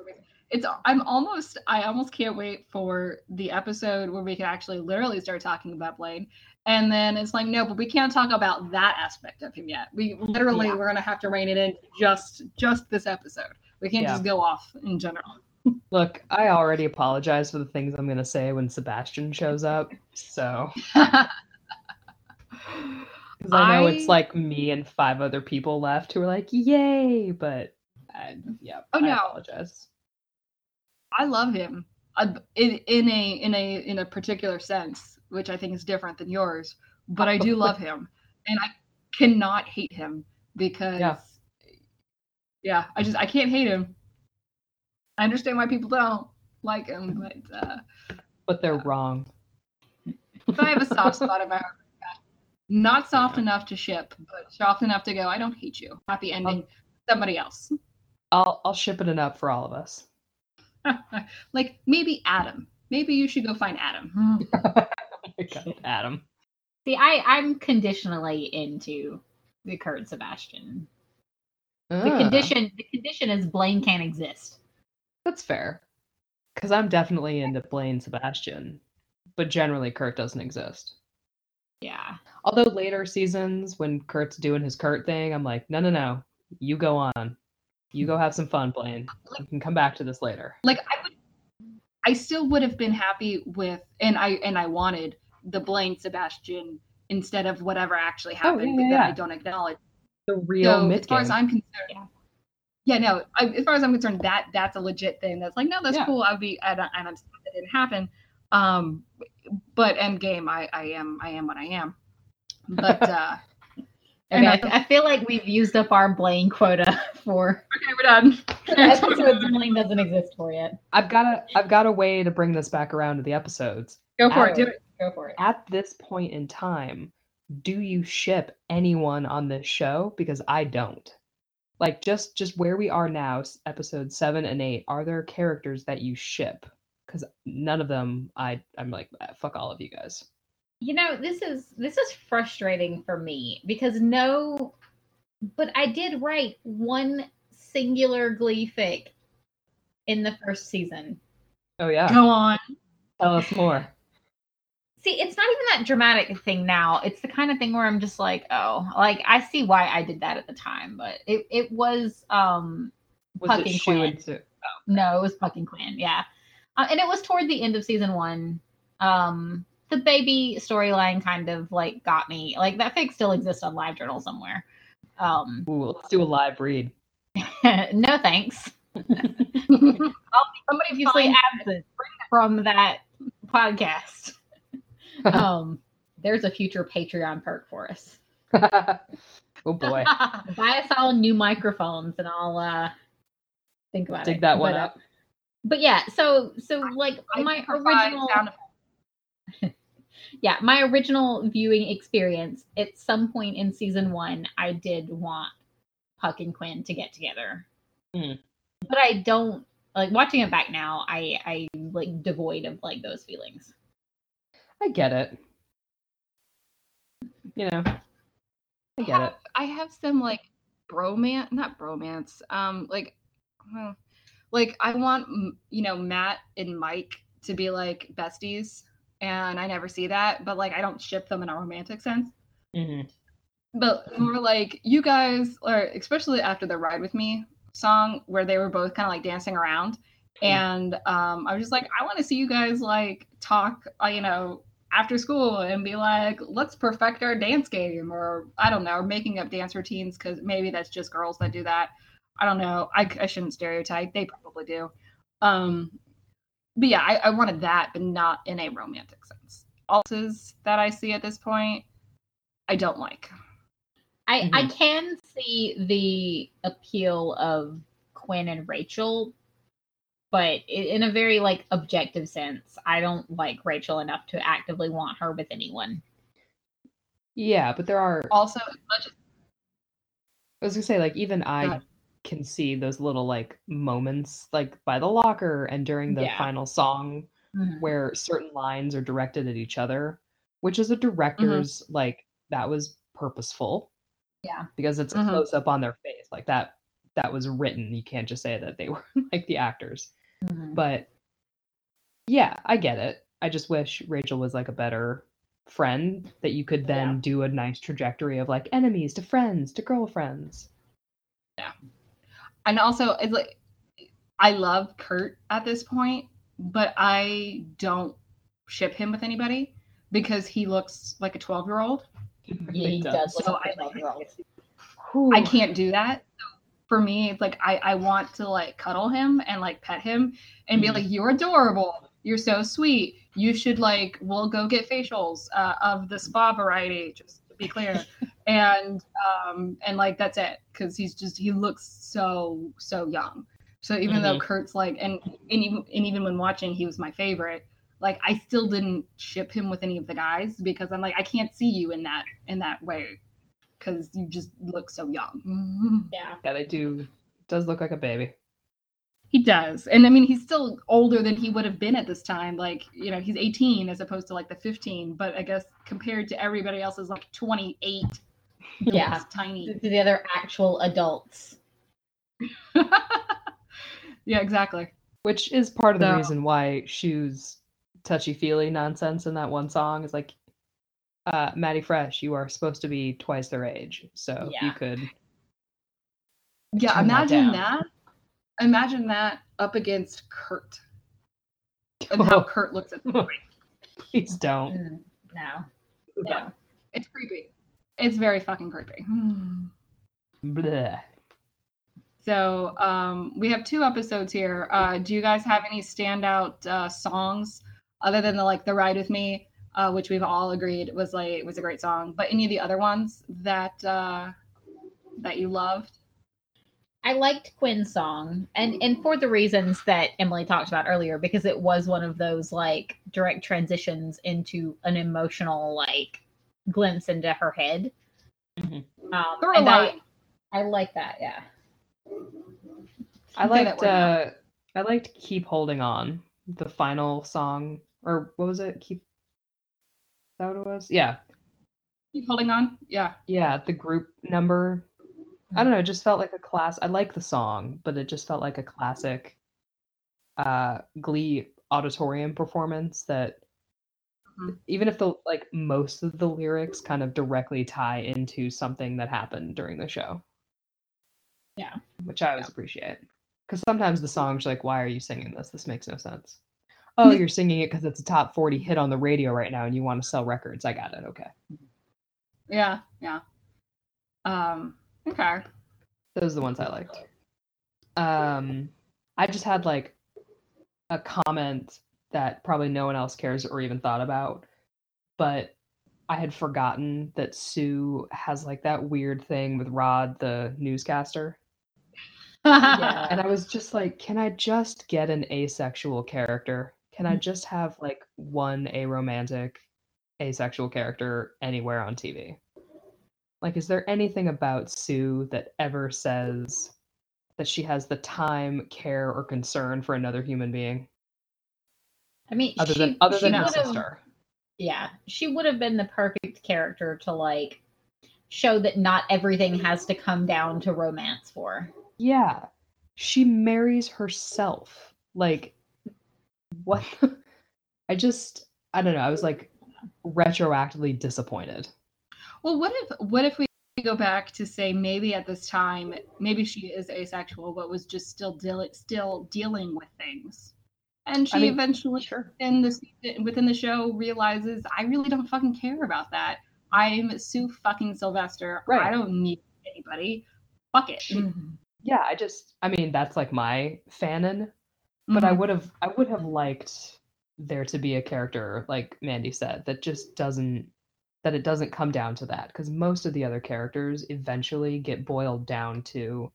It's I'm almost I almost can't wait for the episode where we can actually literally start talking about Blaine. And then it's like, no, but we can't talk about that aspect of him yet. We literally Yeah. we're gonna have to rein it in just just this episode. We can't Yeah. just go off in general. Look, I already apologize for the things I'm gonna say when Sebastian shows up. So, because I know it's like me and five other people left who are like, "Yay!" But, I, yeah, Oh, I no. apologize. I love him uh, in, in a in a in a particular sense, which I think is different than yours. But I do love him, and I cannot hate him because Yeah. yeah, I just I can't hate him. I understand why people don't like him, but uh, But they're wrong. but I have a soft spot in my heart. Not soft enough to ship, but soft enough to go. I don't hate you. Happy ending. Somebody else. I'll I'll ship it up for all of us. like maybe Adam. Maybe you should go find Adam. My God, Adam. See, I, I'm conditionally into the Kurt Sebastian. The Ah, condition the condition is Blaine can't exist. That's fair. Because I'm definitely into Blaine Sebastian, but generally Kurt doesn't exist. Yeah. Although later seasons, when Kurt's doing his Kurt thing, I'm like, no, no, no, you go on, you go have some fun, Blaine. You can come back to this later. like I would I still would have been happy with and I and I wanted the Blaine Sebastian instead of whatever actually happened Oh, yeah, that yeah. I don't acknowledge. The real so as far as I'm concerned, Yeah. yeah, no. I, as far as I'm concerned, that that's a legit thing. That's like, no, that's cool. I'd be, and, I- and I'm sad that didn't happen. Um, but Endgame, I, I am, I am what I am. But uh, Okay, I, I, I feel like we've used up our Blaine quota for okay, we're done. episodes Blaine doesn't exist for yet. I've got a I've got a way to bring this back around to the episodes. Go for it. Do it. Go for it. At this point in time, do you ship anyone on this show? Because I don't. Like just just where we are now, episode seven and eight, are there characters that you ship? Because none of them, I I'm like "Ah, fuck all of you guys. You know, this is this is frustrating for me because no but I did write one singular glee fic in the first season. Oh yeah, Go on. tell us more. See, it's not even that dramatic thing now. It's the kind of thing where I'm just like, oh, like I see why I did that at the time, but it it was um Was Puck it and Schue Quinn. and Su- no, it was fucking Quinn, yeah. uh, and it was toward the end of season one. Um, the baby storyline kind of like got me. Like that fic still exists on LiveJournal somewhere. Um, Ooh, let's do a live read. no thanks. I'll be Somebody usually find absent from that podcast. um, there's a future Patreon perk for us. oh boy, Buy us all new microphones, and I'll uh think about it. dig that one But, uh, up. But yeah, so so like I my provide original sound yeah, my original viewing experience at some point in season one, I did want Puck and Quinn to get together. Mm. But I don't like watching it back now, I I like devoid of like those feelings. I get it. You know, I get it. I have some like bromance, not bromance. Um, like, well, like I want you know Matt and Mike to be like besties, and I never see that. But like, I don't ship them in a romantic sense. hmm But more like you guys, or especially after the "Ride with Me" song, where they were both kind of like dancing around, and um, I was just like, I want to see you guys like talk, uh, you know, after school and be like, let's perfect our dance game, or I don't know, or making up dance routines because maybe that's just girls that do that. I don't know. I, I shouldn't stereotype. They probably do. Um, but yeah, I, I wanted that, but not in a romantic sense. Alters that I see at this point, I don't like. I I mm-hmm. can see the appeal of Quinn and Rachel, but in a very like objective sense, I don't like Rachel enough to actively want her with anyone. Yeah, but there are. Also, as much as I was gonna say, like, even I ahead. Can see those little like moments, like by the locker and during the Yeah. final song, where certain lines are directed at each other, which is a director's like that was purposeful Yeah. because it's a Mhm. close up on their face, like that. That was written. You can't just say that they were like the actors. Mhm. But yeah, I get it. I just wish Rachel was like a better friend that you could then Yeah. do a nice trajectory of like enemies to friends to girlfriends. And also it's like I love Kurt at this point, but I don't ship him with anybody because he looks like a 12 year old. Yeah, he does. So look I like a 12-year-old. I can't do that. So for me, it's like I, I want to like cuddle him and like pet him and be Mhm. like, You're adorable. You're so sweet. You should like we'll go get facials uh, of the spa variety, just to be clear. and um and like that's it. Cause he's just he looks so, so young. So even though Kurt's like and and even and even when watching he was my favorite, like I still didn't ship him with any of the guys because I'm like, I can't see you in that in that way because you just look so young. Yeah. Yeah, they do. Does look like a baby. He does. And I mean, he's still older than he would have been at this time. Like, you know, he's 18 as opposed to like the 15, but I guess compared to everybody else is like 28. Yeah. Tiny. To the other actual adults. yeah, exactly. Which is part of the So- reason why Schue's touchy feely nonsense in that one song is like, uh, Maddie Fresh, you are supposed to be twice their age. So you could Yeah, Turn that imagine that. Imagine that up against Kurt and how Kurt looks at the boy. please don't. Mm, No. Yeah. It's creepy. It's very fucking creepy. Bleh. So um, we have two episodes here. Uh, do you guys have any standout uh, songs other than the like the ride with me, uh, which we've all agreed was like was a great song, but any of the other ones that uh, that you loved? I liked Quinn's song, and and for the reasons that Emily talked about earlier, because it was one of those like direct transitions into an emotional like glimpse into her head. Mhm. Um, Through a and I. I like that. Yeah. I Say that liked uh I liked Keep Holding On, the final song or what was it? Keep is that what it was? Yeah. Keep holding on. Yeah. Yeah, the group number. I don't know, it just felt like a class I like the song, but it just felt like a classic uh Glee auditorium performance that. Even if the like most of the lyrics kind of directly tie into something that happened during the show. Yeah. Which I always appreciate. Because sometimes the song's like, why are you singing this? This makes no sense. Oh, you're singing it because it's a top 40 hit on the radio right now and you want to sell records. I got it. Okay. Yeah, yeah. Um, okay. Those are the ones I liked. Um, I just had like a comment that probably no one else cares or even thought about, but I had forgotten that Sue has like that weird thing with Rod, the newscaster. yeah. And I was just like, can I just get an asexual character? Can I just have like one aromantic asexual character anywhere on TV? Like, is there anything about Sue that ever says that she has the time, care, or concern for another human being I mean, other she, than other than her would've- sister? Yeah, she would have been the perfect character to like show that not everything has to come down to romance for. Yeah, she marries herself. Like, what? I just, I don't know. I was like retroactively disappointed. Well, what if what if we go back to say maybe at this time maybe she is asexual but was just still dealing still dealing with things, and she I mean, eventually Sure. in the season- within the show realizes I really don't fucking care about that. I'm Sue fucking Sylvester. I don't need anybody. Fuck it. Yeah, I just, I mean, that's like my fanon. But I Mhm. would have, I would have liked there to be a character like Mandy said that just doesn't, that it doesn't come down to that because most of the other characters eventually get boiled down to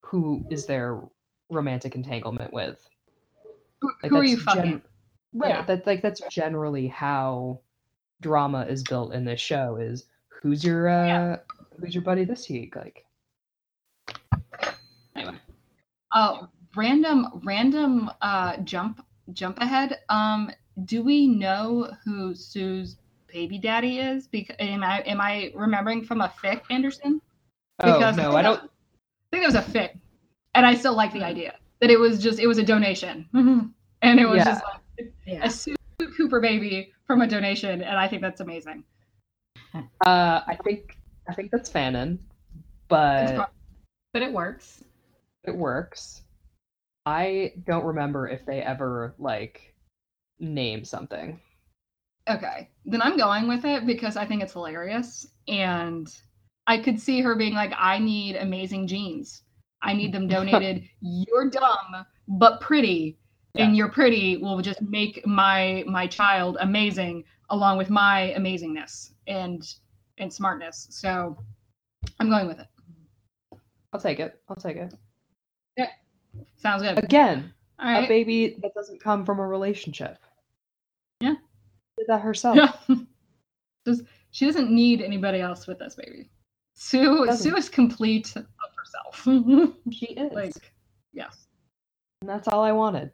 who is their romantic entanglement with. Who, Like, who are you that's gen- fucking? Right. Yeah. That like that's generally how drama is built in this show is who's your uh Yeah. who's your buddy this week? Like Anyway. Oh, random random uh jump jump ahead. Um do we know who Sue's baby daddy is? Because am I am I remembering from a fic, Anderson? Oh Because no, think I don't I think it was a fic. And I still like the idea that it was just it was a donation. and it was Yeah. just like Yeah. a Sue Cooper baby from a donation, and I think that's amazing. uh I think I think that's fanon, but pro- But it works. it works. I don't remember if they ever like name something. Okay, then I'm going with it because I think it's hilarious. And I could see her being like, I need amazing genes. I need them donated. You're dumb, but pretty. And your pretty will just make my my child amazing along with my amazingness and and smartness. So I'm going with it. I'll take it. I'll take it. Yeah. Sounds good. Again, All a baby that doesn't come from a relationship. Yeah. Did that herself. Yeah. Does- she doesn't need anybody else with this baby. Sue Doesn't. Sue is complete of herself. She is. like yes. and that's all I wanted.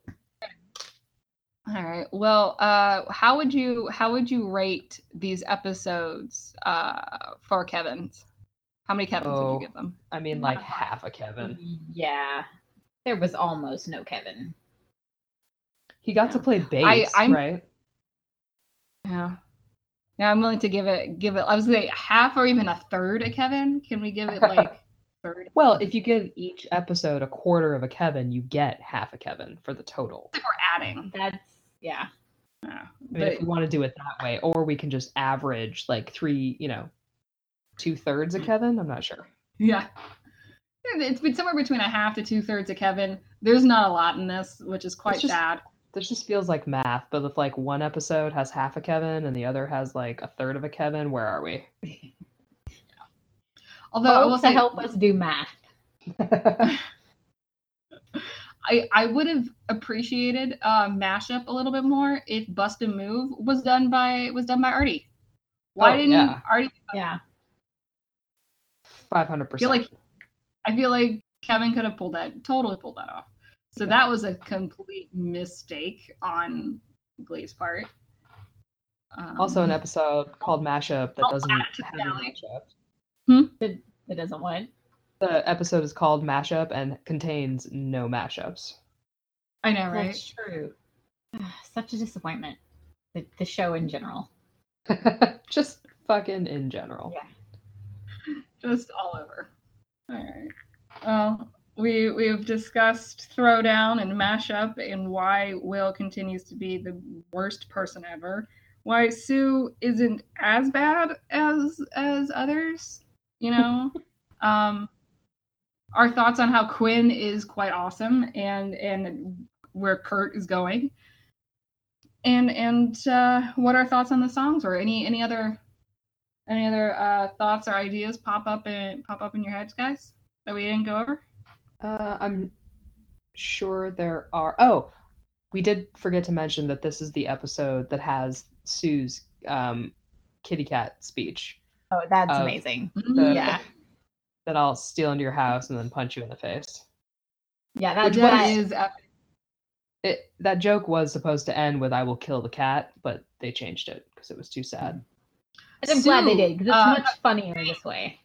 All right. Well, uh, how would you how would you rate these episodes uh, for Kevin's? How many Kevins would Oh. you give them? I mean, like half a Kevin. Yeah. There was almost no Kevin. He got to play bass, I'm- right? Yeah. Yeah, I'm willing to give it give it. I was say half or even a third a Kevin. Can we give it like third? Well, if you give each episode a quarter of a Kevin, you get half a Kevin for the total. If we're adding. That's yeah. Yeah. I mean, But- if we want to do it that way, or we can just average like three, you know, two thirds of Kevin. I'm not sure. Yeah. It's been somewhere between a half to two thirds of Kevin. There's not a lot in this, which is quite just- sad. This just feels like math, but if like one episode has half a Kevin and the other has like a third of a Kevin, where are we? Although I will Folks say, help us do math. I, I would have appreciated uh, mashup a little bit more if Bust a Move was done by was done by Artie. Why Oh, didn't yeah. Artie Yeah. five hundred percent. like I feel like Kevin could have pulled that totally pulled that off. So that was a complete mistake on Glee's part. Um, Also, an episode called Mashup that I'll doesn't add it to the have a finale. mashup. It, it doesn't what? The episode is called Mashup and contains no mashups. I know, right? That's true. Such a disappointment. The, the show in general. Just fucking in general. Yeah. Just all over. All right. Well, we we've discussed throwdown and mashup and why Will continues to be the worst person ever. Why Sue isn't as bad as as others, you know. um, our thoughts on how Quinn is quite awesome and and where Kurt is going, and and uh, what our thoughts on the songs or Any any other any other uh, thoughts or ideas pop up in pop up in your heads, guys, that we didn't go over? Uh, I'm sure there are. Oh, we did forget to mention that this is the episode that has Sue's um, kitty cat speech. Oh, that's amazing. the- Yeah. That I'll steal into your house and then punch you in the face. Yeah, that, that one is epic. It, that joke was supposed to end with "I will kill the cat," but they changed it because it was too sad. I'm glad they did because it's uh, much funnier this way.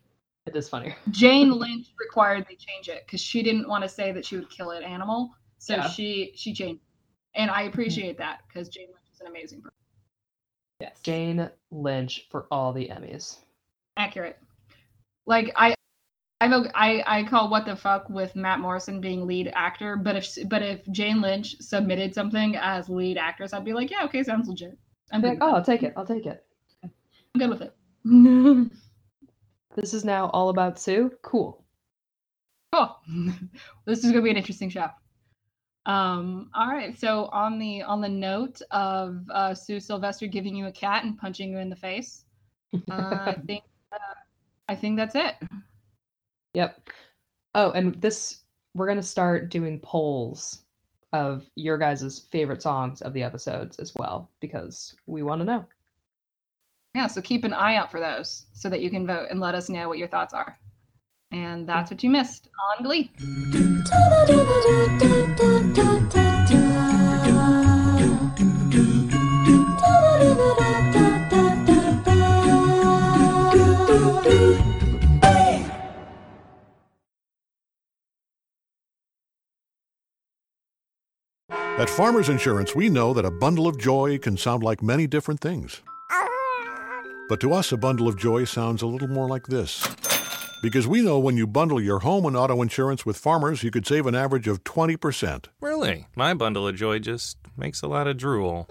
It is funnier. Jane Lynch required they change it because she didn't want to say that she would kill an animal, so Yeah. she she changed, it. and I appreciate that because Jane Lynch is an amazing person. Yes. Jane Lynch for all the Emmys. Accurate. Like I. I, vote- I I call what the fuck with Matt Morrison being lead actor, but if but if Jane Lynch submitted something as lead actress, I'd be like, yeah, okay, sounds legit. I'm Be like, oh, I'll take it. I'll take it. it. I'm good with it. This is now all about Sue. Cool. cool this is gonna be an interesting show um all right so on the on the note of uh sue sylvester giving you a cat and punching you in the face uh, i think uh, i think that's it Yep. Oh, and this we're gonna start doing polls of your guys' favorite songs of the episodes as well because we want to know. yeah so keep an eye out for those so that you can vote and let us know what your thoughts are and that's what you missed on glee At Farmers Insurance, we know that a bundle of joy can sound like many different things. But to us, a bundle of joy sounds a little more like this. Because we know when you bundle your home and auto insurance with Farmers, you could save an average of 20%. Really? My bundle of joy just makes a lot of drool.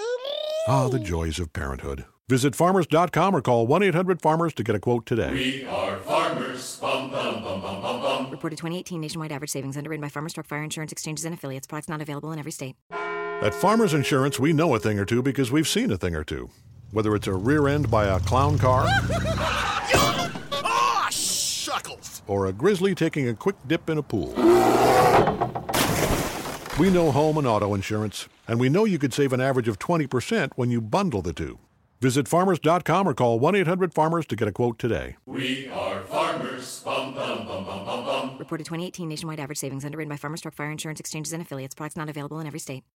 Ah, the joys of parenthood. Visit farmers.com or call 1 800 Farmers to get a quote today. We are farmers. Bum, bum, bum, bum, bum, bum. Reported 2018 nationwide average savings underwritten by Farmers Truck Fire Insurance Exchanges and Affiliates. Products not available in every state. At Farmers Insurance, we know a thing or two because we've seen a thing or two. Whether it's a rear end by a clown car Ah, shuckles! or a grizzly taking a quick dip in a pool. We know home and auto insurance, and we know you could save an average of 20% when you bundle the two. Visit farmers.com or call 1 800 Farmers to get a quote today. We are farmers. Bum, bum, bum, bum, bum, bum. Reported 2018 nationwide average savings underwritten by Farmers Truck Fire Insurance Exchanges and Affiliates. Products not available in every state.